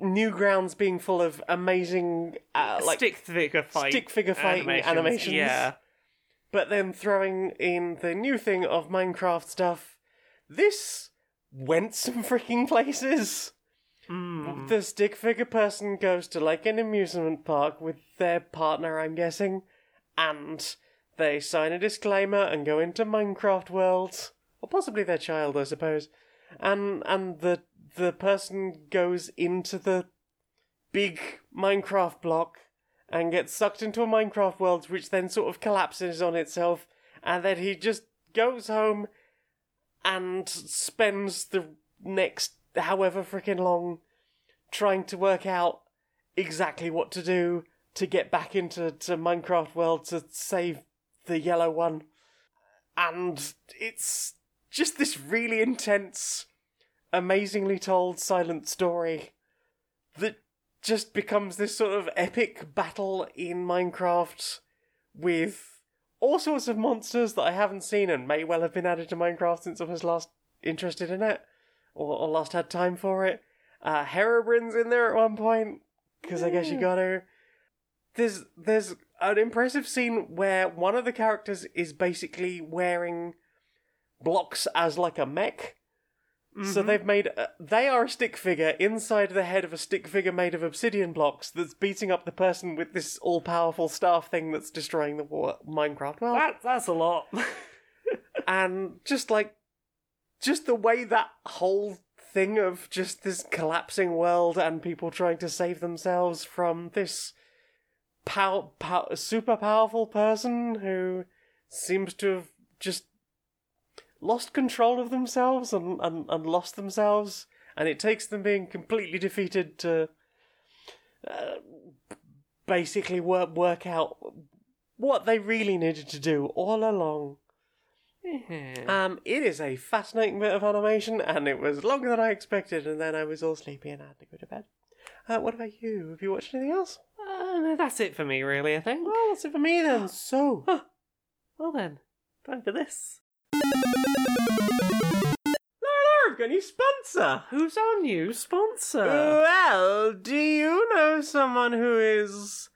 Newgrounds being full of amazing, uh, like stick figure fight, stick figure fighting animations. Yeah, but then throwing in the new thing of Minecraft stuff. This went some freaking places. Mm. The stick figure person goes to like an amusement park with their partner, I'm guessing, and they sign a disclaimer and go into Minecraft worlds, or possibly their child, I suppose. And and the the person goes into the big Minecraft block and gets sucked into a Minecraft world, which then sort of collapses on itself, and then he just goes home and spends the next however freaking long trying to work out exactly what to do to get back into to Minecraft world to save the yellow one. And it's just this really intense, amazingly told silent story that just becomes this sort of epic battle in Minecraft with all sorts of monsters that I haven't seen and may well have been added to Minecraft since I was last interested in it or, or last had time for it. Uh, Herobrine's in there at one point because I guess you got to. There's there's an impressive scene where one of the characters is basically wearing blocks as like a mech. So Mm-hmm. they've made a, they are a stick figure inside the head of a stick figure made of obsidian blocks that's beating up the person with this all powerful staff thing that's destroying the war- Minecraft world that, that's a lot. [laughs] and just like just the way that whole thing of just this collapsing world and people trying to save themselves from this pow- pow- super powerful person who seems to have just lost control of themselves and, and, and lost themselves, and it takes them being completely defeated to uh, basically work work out what they really needed to do all along. Um, it is a fascinating bit of animation, and it was longer than I expected, and then I was all sleepy and I had to go to bed. Uh, what about you? Have you watched anything else? Uh, no, that's it for me, really. I think. Well, that's it for me then. [gasps] So, Well then, time for this. I've got a new sponsor. Who's our new sponsor? Well, do you know someone who is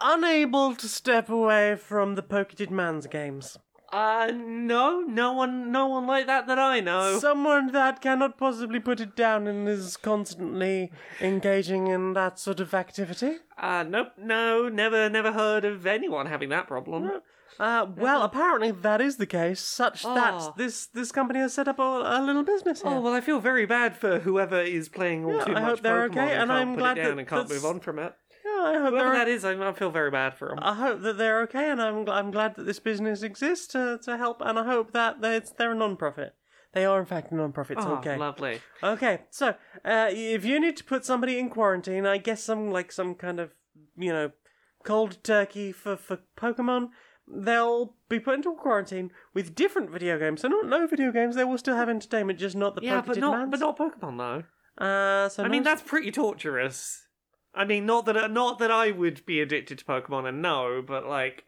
unable to step away from the Pocketed Man's games? Uh, no, no one, no one like that that I know. Someone that cannot possibly put it down and is constantly engaging in that sort of activity? Uh, nope, no, never, never heard of anyone having that problem. Uh, well, apparently that is the case, such Oh. that this this company has set up a, a little business here. Oh well, I feel very bad for whoever is playing all Yeah, too I much hope they're Pokemon okay, and, and can't I'm put glad it down that and can't that's- move on from it. yeah, I hope Whoever they're that is, I, I feel very bad for them. I hope that they're okay, and I'm I'm glad that this business exists to, to help, and I hope that they're, they're a non-profit. They are in fact a non-profit. It's oh, okay. lovely. Okay, so uh, if you need to put somebody in quarantine, I guess some like some kind of you know cold turkey for for Pokemon. They'll be put into quarantine with different video games. So not no video games. They will still have entertainment, just not the Yeah, but not, but not Pokemon though. Uh, so I no mean, s- that's pretty torturous. I mean, not that not that I would be addicted to Pokemon and no, but like,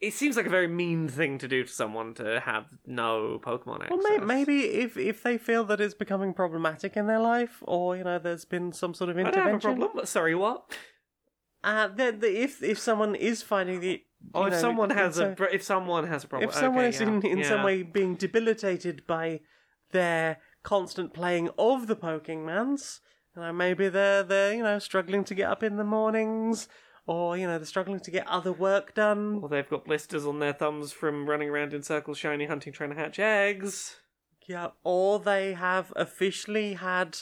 it seems like a very mean thing to do to someone to have no Pokemon access. Well, may- maybe if if they feel that it's becoming problematic in their life, or you know, there's been some sort of I don't intervention. have a problem. Sorry, what? Uh, the, the, if if someone is finding the Oh, if know, someone has a pro- if someone has a problem, if someone okay, is yeah, in, in some way being debilitated by their constant playing of the poking mans, you know, maybe they're they're you know struggling to get up in the mornings, or you know they're struggling to get other work done. Or they've got blisters on their thumbs from running around in circles, shiny hunting, trying to hatch eggs. Yeah, or they have officially had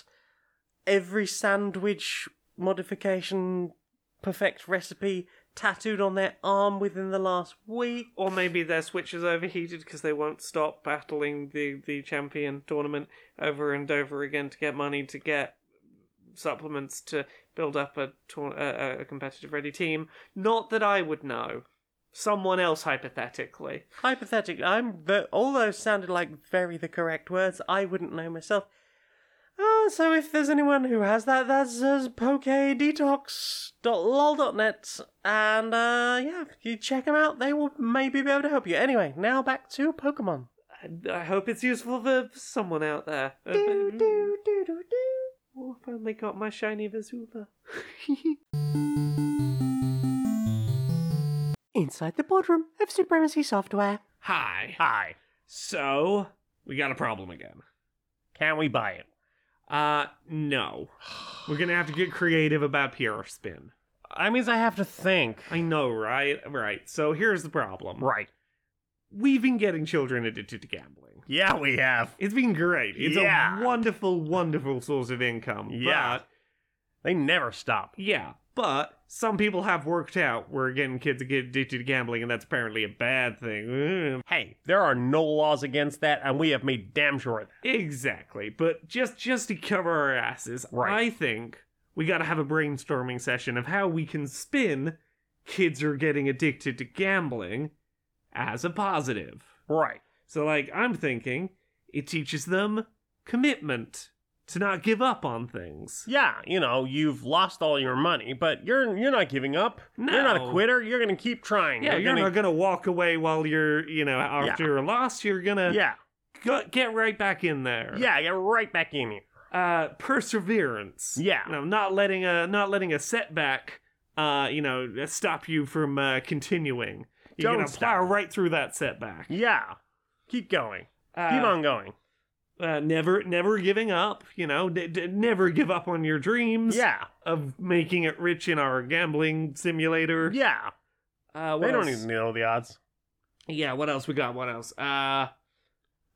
every sandwich modification perfect recipe tattooed on their arm within the last week. Or maybe their Switch is overheated because they won't stop battling the, the champion tournament over and over again to get money to get supplements to build up a, a, a competitive ready team. Not that I would know. Someone else, hypothetically. Hypothetically, I'm the, all those sounded like very the correct words. I wouldn't know myself. Uh, so if there's anyone who has that, that's uh, pokedetox.lol.net. And uh, yeah, if you check them out, they will maybe be able to help you. Anyway, now back to Pokemon. I, I hope it's useful for someone out there. Do, do, do, do, do. Oh, I finally got my shiny Vizula. [laughs] Inside the boardroom of Supremacy Software. Hi. Hi. So, we got a problem again. Can we buy it? Uh, no. We're gonna have to get creative about PR spin. I means I have to think. I know, right? Right. So here's the problem. Right. We've been getting children addicted to gambling. Yeah, we have. It's been great. It's Yeah. a wonderful, wonderful source of income. Yeah. But, They never stop. yeah. But some people have worked out where getting kids get addicted to gambling, and that's apparently a bad thing. Hey, there are no laws against that, and we have made damn sure of that. Exactly. But just just to cover our asses, Right. I think we got to have a brainstorming session of how we can spin kids are getting addicted to gambling as a positive. Right. So like I'm thinking it teaches them commitment to not give up on things. Yeah, you know, you've lost all your money, but you're you're not giving up. No. You're not a quitter. You're gonna keep trying. Yeah, you're gonna, not gonna walk away while you're, you know, after a loss. You're gonna Yeah, go- get right back in there. yeah, get right back in here. uh, perseverance. Yeah. you know, not letting a not letting a setback, uh, you know, stop you from uh, continuing. You're Don't gonna stop. plow right through that setback. Yeah, keep going. Uh, keep on going. Uh, never, never giving up. You know, d- d- never give up on your dreams. Yeah, of making it rich in our gambling simulator. yeah. Uh, what They don't else? even know the odds. Yeah, what else we got? What else? Uh,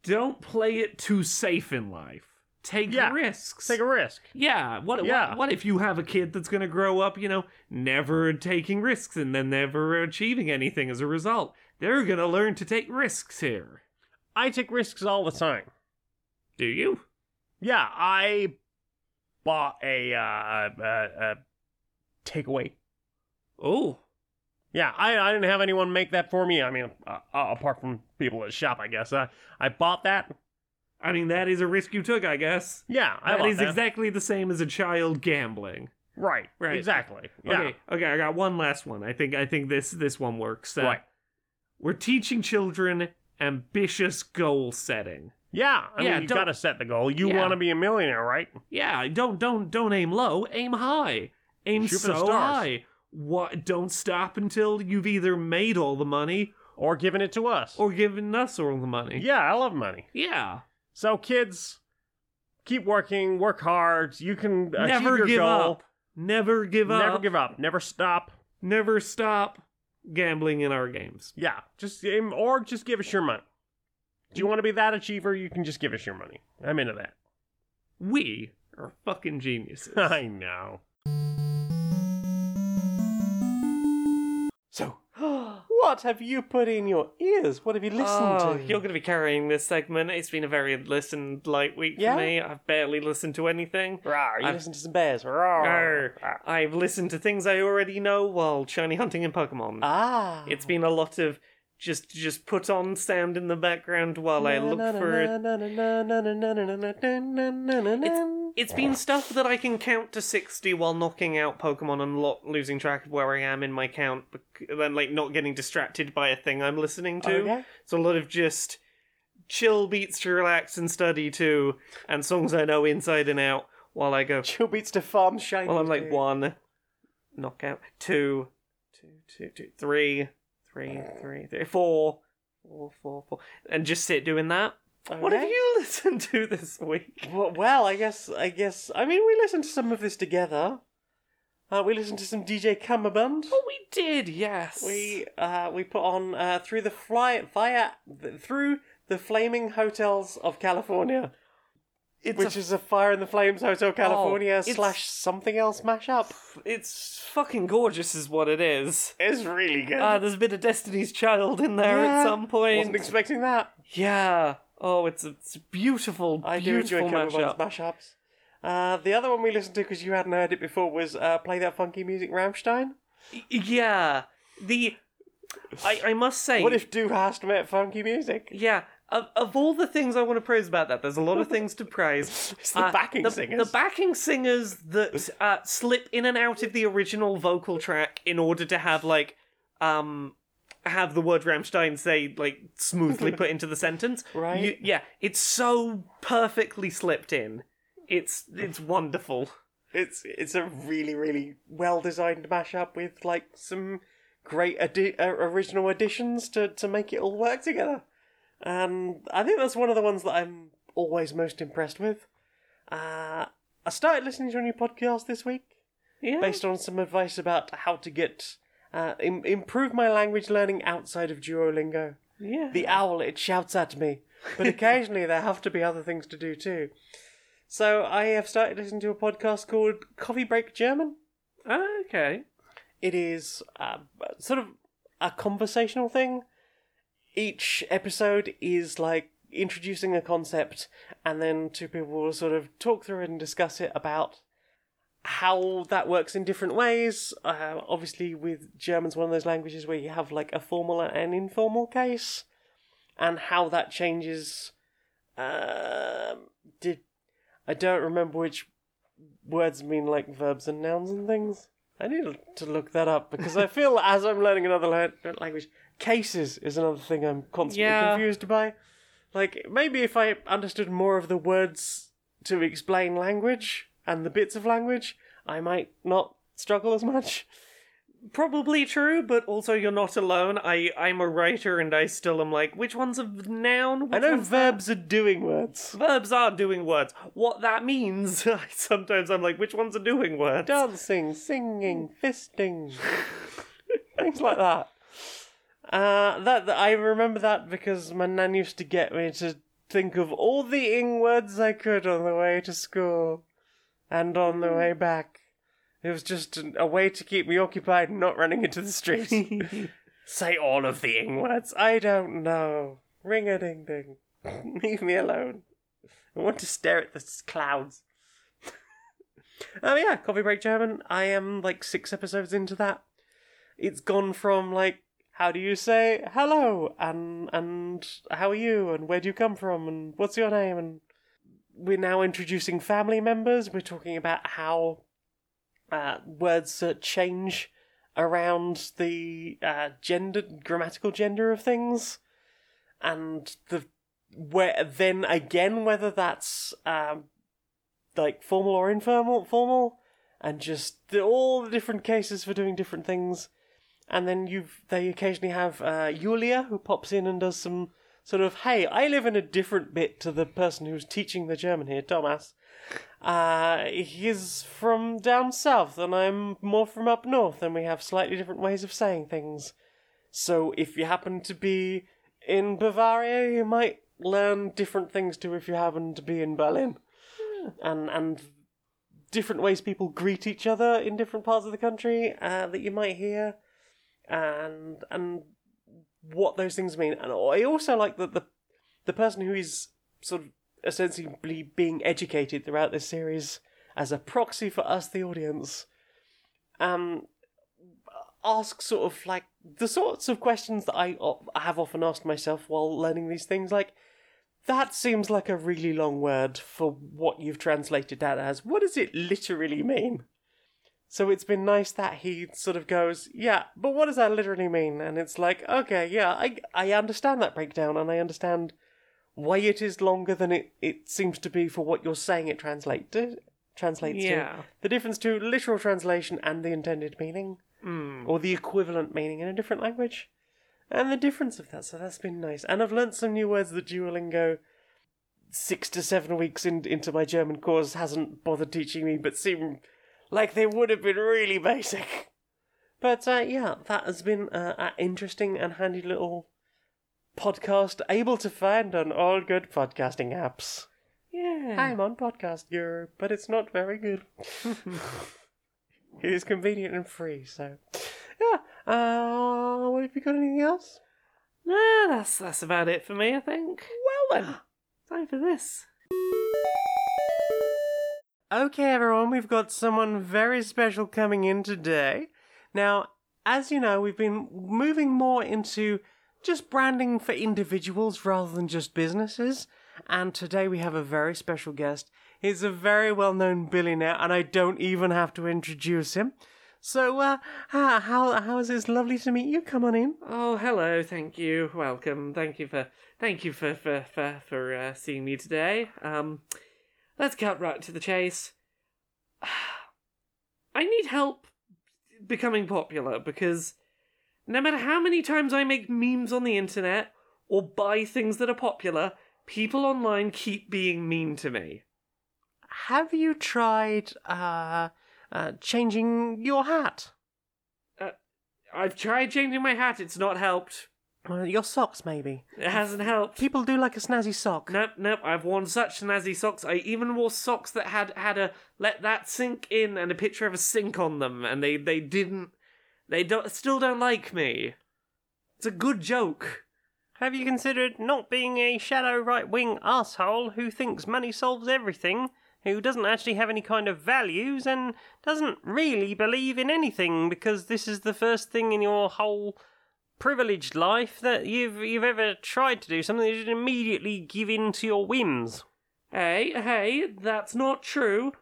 don't play it too safe in life. Take Yeah, risks. Take a risk. Yeah. What, Yeah. what? What if you have a kid that's going to grow up, you know, never taking risks and then never achieving anything as a result? They're going to learn to take risks here. I take risks all the time. Do you? Yeah, I bought a uh, a, a takeaway. Oh, Yeah, I, I didn't have anyone make that for me. I mean, uh, uh, apart from people at the shop, I guess. Uh, I bought that. I mean that is a risk you took, I guess. Yeah, I That bought is that. exactly the same as a child gambling. right, Right. exactly. Yeah. Okay, okay, I got one last one. I think I think this this one works. Uh, Right. We're teaching children ambitious goal setting. Yeah, I Yeah, mean, you don't- gotta set the goal. You Yeah. want to be a millionaire, right? Yeah, don't don't don't aim low, aim high. Aim Shoot for so stars. high. What don't stop until you've either made all the money Or giving it to us. or given us all the money. yeah, I love money. Yeah. So, kids, keep working, work hard. You can achieve Never your give goal. up. Never give up. Never give up. Never stop. Never stop gambling in our games. Yeah, just aim, or just give us your money. Do you want to be that achiever? You can just give us your money. I'm into that. We are fucking geniuses. [laughs] I know. So, [gasps] what have you put in your ears? What have you listened Oh, to? you're going to be carrying this segment. It's been a very listened light week Yeah? for me. I've barely listened to anything. Rawr, you I've- listen to some bears. Rawr. Arr. I've listened to things I already know while shiny hunting in Pokemon. Ah. It's been a lot of just just put on sound in the background while I look for it. It's been stuff that I can count to 60 while knocking out Pokemon and lo- losing track of where I am in my count, bec- then like not getting distracted by a thing I'm listening to. Okay. It's a lot of just chill beats to relax and study to, and songs I know inside and out while I go. Chill beats to farm shiny. Well, I'm like one, knockout, two, two, two, two, three, three, three, three, four, four, four, four, and just sit doing that. What have Okay. you [laughs] listened to this week? Well, well, I guess, I guess. I mean, we listened to some of this together. Uh, we listened to some DJ Cummerbund. Oh, we did, yes. We uh, we put on uh, through the fly via through the flaming hotels of California, it's which a, is a Fire in the Flames Hotel California it's- slash something else mashup. it's fucking gorgeous, is what it is. It's really good. Ah, there's a bit of Destiny's Child in there Yeah, at some point. Wasn't expecting that. yeah. Oh, it's a, it's a beautiful, I do beautiful enjoy Cummerbund's mashup. mashups. Uh, the other one we listened to because you hadn't heard it before was uh, "Play That Funky Music" Rammstein. Yeah. The I I must say What if Du hast met funky music? Yeah. Of, of all the things I want to praise about that, there's a lot of things to praise. [laughs] It's the backing the, singers. The backing singers that uh, slip in and out of the original vocal track in order to have like um have the word Rammstein say like smoothly put into the sentence. [laughs] Right. You- yeah, it's so perfectly slipped in. It's it's wonderful. It's it's a really really well designed mashup with like some great addi- uh, original additions to to make it all work together. And I think that's one of the ones that I'm always most impressed with. Uh, I started listening to a new podcast this week Yeah. based on some advice about how to get uh, Im- improve my language learning outside of Duolingo. yeah. The owl, it shouts at me. But [laughs] occasionally there have to be other things to do too. So I have started listening to a podcast called Coffee Break German. okay. It is uh, sort of a conversational thing. Each episode is like introducing a concept, and then two people will sort of talk through it and discuss it about how that works in different ways. Uh, obviously, with German's one of those languages where you have like a formal and an informal case, and how that changes. Um, did I don't remember which words mean like verbs and nouns and things. I need to look that up because I feel as I'm learning another la- language, cases is another thing I'm constantly Yeah. confused by. Like maybe if I understood more of the words to explain language and the bits of language, I might not struggle as much. Probably true, but also you're not alone. I I'm a writer and I still am like, which one's a noun? I know one's that? verbs are doing words. Verbs are doing words. What that means, [laughs] sometimes I'm like, which one's a doing word? dancing, singing, fisting, [laughs] things like that. Uh, that, that I remember that because my nan used to get me to think of all the ing words I could on the way to school and on the way back. It was just a, a way to keep me occupied and not running into the street. [laughs] Say all of the ing words. I don't know. Ring a ding ding. [laughs] Leave me alone. I want to stare at the clouds. oh [laughs] yeah, Coffee Break German. I am like six episodes into that. It's gone from like how do you say hello? And and how are you? And where do you come from? And what's your name? And we're now introducing family members. We're talking about how uh, words uh, change around the uh, gender grammatical gender of things. And the where then again whether that's um, like formal or informal formal and just the, all the different cases for doing different things and then you've they occasionally have uh, Yulia who pops in and does some sort of hey I live in a different bit to the person who's teaching the German here Thomas. Uh, he's from down south and I'm more from up north and we have slightly different ways of saying things. So if you happen to be in Bavaria you might learn different things to if you happen to be in Berlin. And and different ways people greet each other in different parts of the country uh, that you might hear and and what those things mean. And I also like that the the person who is sort of essentially being educated throughout this series as a proxy for us, the audience, um, ask sort of like the sorts of questions that I have often asked myself while learning these things, like. That seems like a really long word for what you've translated that as. What does it literally mean? So it's been nice that he sort of goes, yeah, but what does that literally mean? And it's like, okay, yeah, I, I understand that breakdown and I understand why it is longer than it, it seems to be for what you're saying it translate to, translates Yeah. to. The difference to literal translation and the intended meaning, Mm. or the equivalent meaning in a different language. And the difference of that, so that's been nice. And I've learnt some new words that Duolingo, six to seven weeks in, into my German course, hasn't bothered teaching me, but seem like they would have been really basic. But uh, yeah, that has been uh, an interesting and handy little podcast, able to find on all good podcasting apps. Yeah. I'm on Podcast Europe, but it's not very good. [laughs] [laughs] it is convenient and free, so yeah. Uh, what have you got? Anything else? Nah, that's that's about it for me, I think. Well then. Time for this. Okay, everyone, we've got someone very special coming in today. Now, as you know, we've been moving more into just branding for individuals rather than just businesses. And today we have a very special guest. He's a very well known billionaire, and I don't even have to introduce him. So, uh, how, how, is it lovely to meet you? Come on in. Oh, hello. Thank you. Welcome. Thank you for thank you for for for, for uh, seeing me today. Um, let's cut right to the chase. [sighs] I need help becoming popular because no matter how many times I make memes on the internet or buy things that are popular, people online keep being mean to me. Have you tried, uh, uh, changing your hat? I've tried changing my hat, it's not helped. Uh, your socks, maybe. It hasn't helped. People do like a snazzy sock. Nope, nope. I've worn such snazzy socks. I even wore socks that had had a let that sink in and a picture of a sink on them, and they they didn't. They don't still don't like me. It's a good joke. Have you considered not being a shadow right wing asshole who thinks money solves everything, who doesn't actually have any kind of values, and doesn't really believe in anything because this is the first thing in your whole privileged life that you've you've ever tried to do something that you should immediately give in to your whims? Hey, hey, that's not true.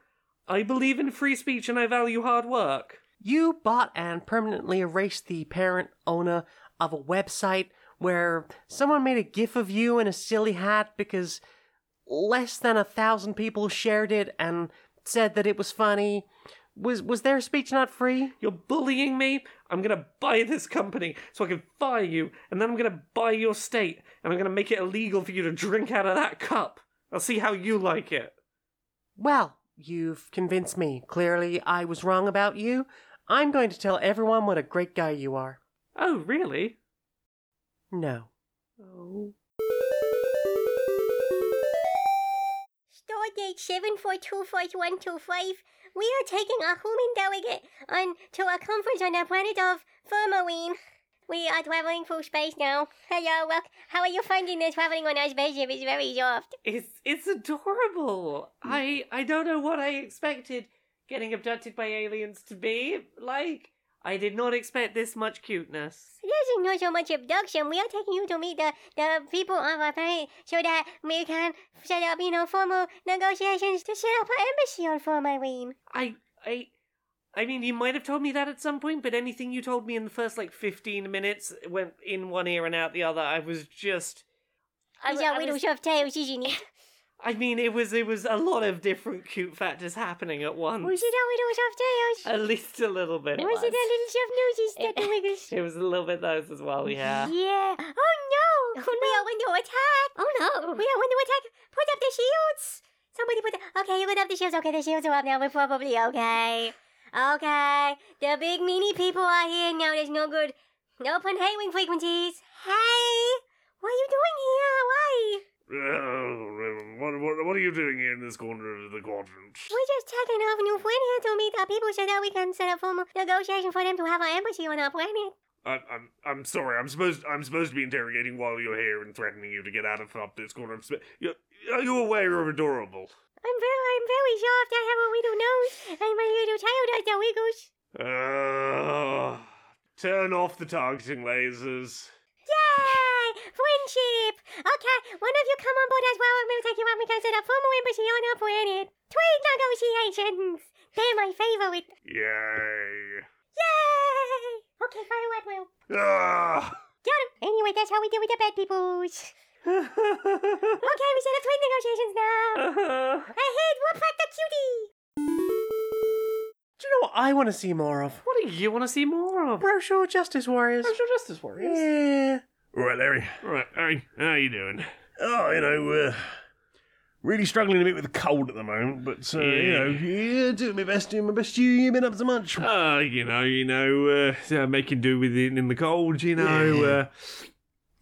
I believe in free speech and I value hard work. You bought and permanently erased the parent owner of a website where someone made a gif of you in a silly hat because less than a thousand people shared it and said that it was funny. Was was their speech not free? You're bullying me. I'm gonna buy this company so I can fire you, and then I'm gonna buy your state, and I'm gonna make it illegal for you to drink out of that cup. I'll see how you like it. Well, you've convinced me. Clearly, I was wrong about you. I'm going to tell everyone what a great guy you are. Oh, really? No. Oh. Stardate 74242125. We are taking a human delegate on to a conference on the planet of Firmaween. We are traveling through space now. Hello, welcome. how are you finding the traveling on our spaceship? It's very soft. It's it's adorable. I I don't know what I expected getting abducted by aliens to be like. I did not expect this much cuteness. This is not so much abduction. We are taking you to meet the, the people of our planet so that we can set up, you know, formal negotiations to set up an embassy on Formarine. I I I mean, you might have told me that at some point, but anything you told me in the first like fifteen minutes went in one ear and out the other. I was just. I, Is w- that I little was- soft tails, isn't it? I mean, it was it was a lot of different cute factors happening at once. Was it our little soft tails? At least a little bit. was it our little soft noses that the wiggles? [laughs] It was a little bit those as well, yeah. Yeah. Oh no! We are under attack! Oh no! We are under attack! Put up the shields! Somebody put the. Okay, you put up the shields. Okay, the shields are up now. We're probably okay. Okay. The big meanie people are here now. There's no good. No open hailing frequencies. Hey! What are you doing here? Why? What, what, what are you doing here in this corner of the quadrant? We're just checking off New Flynn here to meet our people so that we can set up formal negotiation for them to have an embassy on our planet. I, I'm I'm sorry. I'm supposed I'm supposed to be interrogating while you're here and threatening you to get out of up this corner of space. You, are you aware you're adorable? I'm very, I'm very soft. I have a little nose, and my little tail does the wiggles. Uh, turn off the targeting lasers. Yay! Friendship! Okay, one of you come on board as well, and we'll take you up We can set up formal embassy on our planet. Trade negotiations! They're my favorite. Yay! Yay! Okay, fire at will. Ah! Got him. Anyway, that's how we deal with the bad peoples. [laughs] Okay, we set up trade negotiations now. Uh-huh. Ahead, we'll pack the cutie. Do you know what I want to see more of? What do you want to see more of? Brochure Justice Warriors. Social Justice Warriors. Yeah. All right, Larry. All right, Harry. How you doing? Oh, you know, uh, really struggling a bit with the cold at the moment, but uh, you know, yeah, doing my best, doing my best. You, you been up to much? Uh, you know, you know, uh, uh, making do with it in the cold. You know, uh,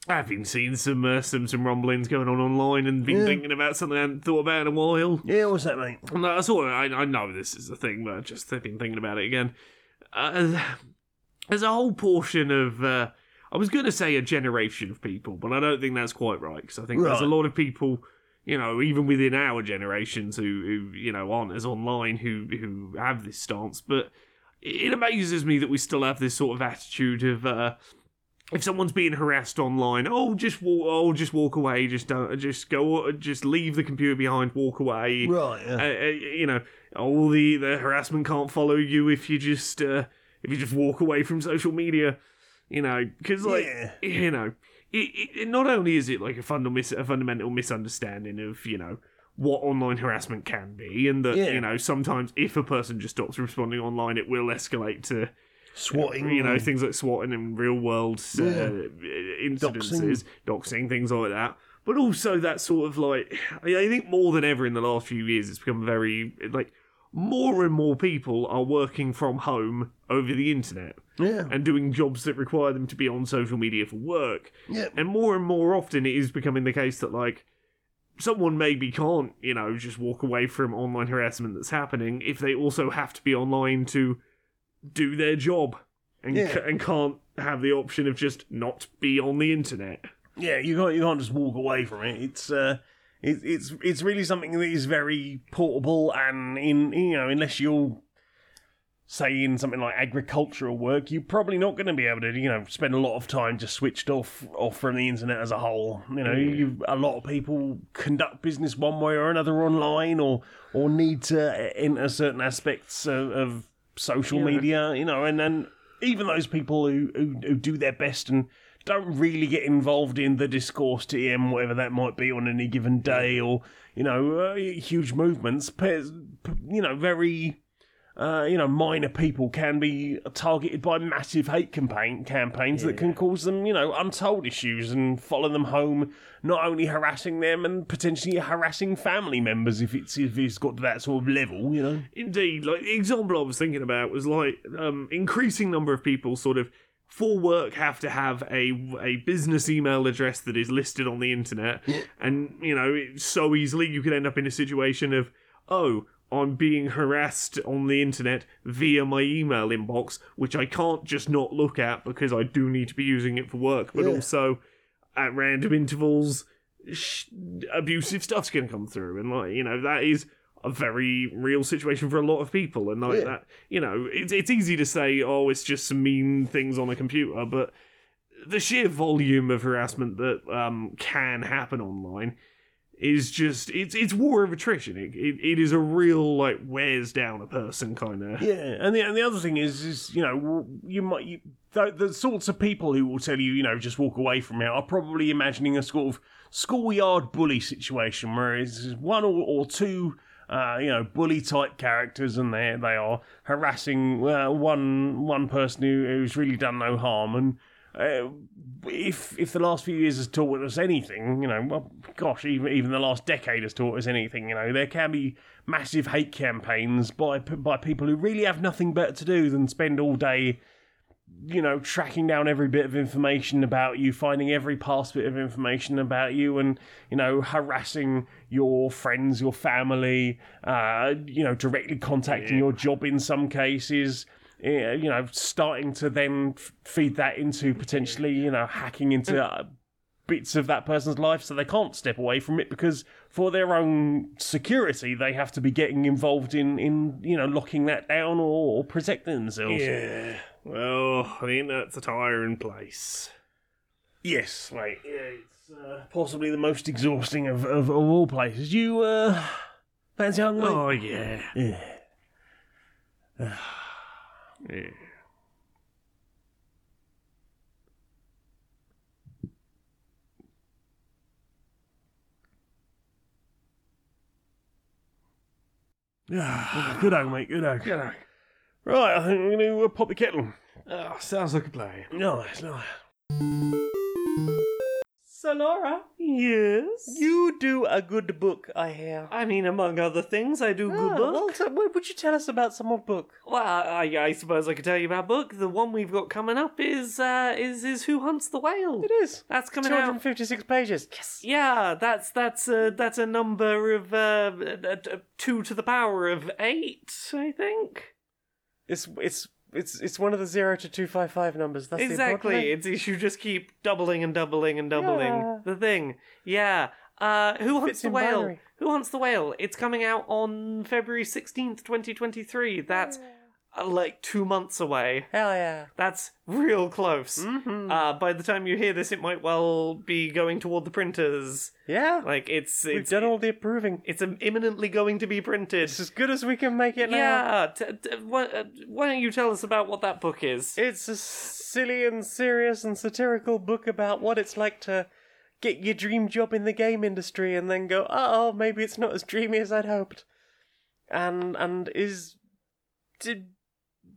I've been seeing some uh, some some rumblings going on online, and been Yeah. thinking about something I hadn't thought about in a while. Yeah, what's that, mate? And I of, I, I know this is a thing, but I've just been thinking about it again. Uh, there's a whole portion of, uh, I was going to say a generation of people, but I don't think that's quite right because I think there's a lot of people, you know, even within our generations who, who you know, aren't as online who who have this stance. But it amazes me that we still have this sort of attitude of. Uh, if someone's being harassed online, oh, just walk, oh, just walk away, just don't, just go, just leave the computer behind, walk away Right. uh, uh, you know, all the the harassment can't follow you if you just uh, if you just walk away from social media, you know, because like Yeah. you know, it, it, it- not only is it like a fundamental mis- a fundamental misunderstanding of you know what online harassment can be, and that Yeah. you know sometimes if a person just stops responding online, it will escalate to Swatting. you know things like swatting and real world uh, Yeah. incidences, doxing. things like that. But also that sort of like I I think more than ever in the last few years, it's become very like more and more people are working from home over the internet Yeah. and doing jobs that require them to be on social media for work. Yeah. And more and more often, it is becoming the case that like someone maybe can't, you know, just walk away from online harassment that's happening if they also have to be online to do their job and Yeah. ca- and can't have the option of just not be on the internet. Yeah, you can't you can't just walk away from it. It's uh, it, it's it's really something that is very portable, and in you know unless you're say in something like agricultural work, you're probably not going to be able to you know spend a lot of time just switched off off from the internet as a whole. You know, you a lot of people conduct business one way or another online, or or need to enter certain aspects of, of social media. You know, and then even those people who, who who do their best and don't really get involved in the discourse TM, whatever that might be on any given day, or you know, uh, huge movements. You know, very. Uh, you know, minor people can be targeted by massive hate campaign campaigns that can cause them, you know, untold issues and follow them home, not only harassing them and potentially harassing family members if it's if it's got to that sort of level, you know. Indeed, like the example I was thinking about was like um, increasing number of people sort of for work have to have a a business email address that is listed on the internet, and you know so easily you could end up in a situation of oh I'm being harassed on the internet via my email inbox, which I can't just not look at because I do need to be using it for work, but Yeah. also at random intervals, sh- abusive stuff's going to come through. And, like, you know, that is a very real situation for a lot of people. And, like, Yeah. that, you know, it's, it's easy to say, oh, it's just some mean things on a computer, but the sheer volume of harassment that um, can happen online is just it's it's war of attrition. It, it, it is a real like wears down a person kind of. Yeah, and the and the other thing is, is you know, you might you, the, the sorts of people who will tell you, you know, just walk away from it are probably imagining a sort of schoolyard bully situation where it's one or, or two. Uh, you know, bully type characters, and they they are harassing uh, one one person who, who's really done no harm. And uh, if if the last few years has taught us anything, you know, well, gosh, even even the last decade has taught us anything. You know, there can be massive hate campaigns by by people who really have nothing better to do than spend all day, you know, tracking down every bit of information about you, finding every past bit of information about you, and you know, harassing your friends, your family, uh, you know, directly contacting your job in some cases. eh, You know, starting to then f- feed that into potentially, you know, hacking into uh, bits of that person's life so they can't step away from it because for their own security they have to be getting involved in in you know locking that down or, or protecting themselves Yeah. Well, the internet's a tiring place. Yes mate yeah, it's uh, possibly the most exhausting of, of, of all places you uh fancy hung mate? Oh yeah. yeah [sighs] yeah. Ah, [sighs] good old mate good old You know. right i think we're going to uh, pop the kettle Oh, sounds like a plan. nice nice So, Laura, Yes. you do a good book, I hear. I mean, among other things, I do good Ah, book. well, what would you tell us about some more book? Well, I, I suppose I could tell you about book. The one we've got coming up is uh, is is Who Hunts the Whale. It is. That's coming out. 256 pages. Yes. Yeah, that's that's uh, that's a number of uh, uh, uh, two to the power of eight, I think. It's it's it's it's one of the zero to two five five numbers. That's exactly. It's you just keep doubling and doubling and doubling Yeah. the thing. Yeah. Uh, Who Hunts the Whale? binary. Who Hunts the Whale? It's coming out on February sixteenth, twenty twenty three. That's uh, like two months away. Hell yeah. That's real close. Mm-hmm. Uh, by the time you hear this, it might well be going toward the printers. Yeah. Like it's We've done all the approving. it's imminently going to be printed. It's as good as we can make it now. Yeah. T- t- why, uh, why don't you tell us about what that book is? It's a silly and serious and satirical book about what it's like to get your dream job in the game industry and then go, oh, maybe it's not as dreamy as I'd hoped. And and is d-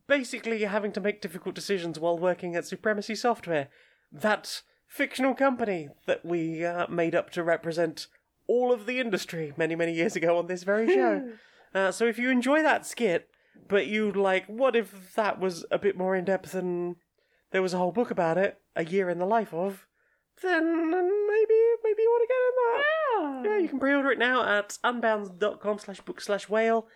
basically having to make difficult decisions while working at Supremacy Software, that fictional company that we uh, made up to represent all of the industry many, many years ago on this very show. [laughs] uh, so if you enjoy that skit, but you'd like, what if that was a bit more in depth and there was a whole book about it, a year in the life of, then maybe maybe you want to get in that. Yeah, you can pre-order it now at unbound.com slash book slash whale.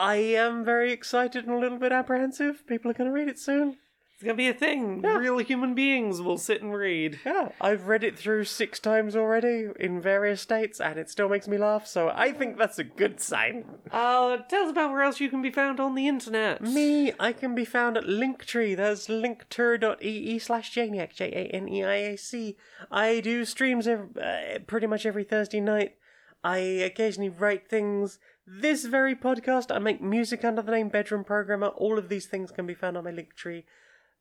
I am very excited and a little bit apprehensive. People are going to read it soon. It's gonna be a thing. Real human beings will sit and read. Yeah, I've read it through six times already in various states, and it still makes me laugh. So I think that's a good sign. Uh, tell us about where else you can be found on the internet. Me, I can be found at Linktree. That's linktr.ee slash Janeiac, J A N E I A C. I do streams ev uh, pretty much every Thursday night. I occasionally write things. This very podcast, I make music under the name Bedroom Programmer. All of these things can be found on my link tree.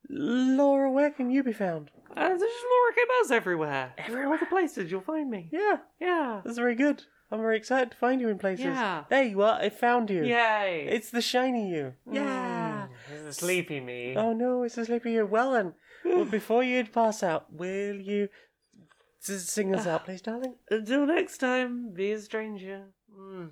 Laura, where can you be found? Uh, there's just Laura K. Buzz everywhere. Everywhere. All the places you'll find me. Yeah, Yeah. that's very good. I'm very excited to find you in places. Yeah. There you are. I found you. Yay. It's the shiny you. Yeah. It's the sleepy me. Oh no, it's a sleepy you. Well then, [sighs] well, before you'd pass out, will you sing us [sighs] out, please, darling? Until next time, be a stranger. Mm.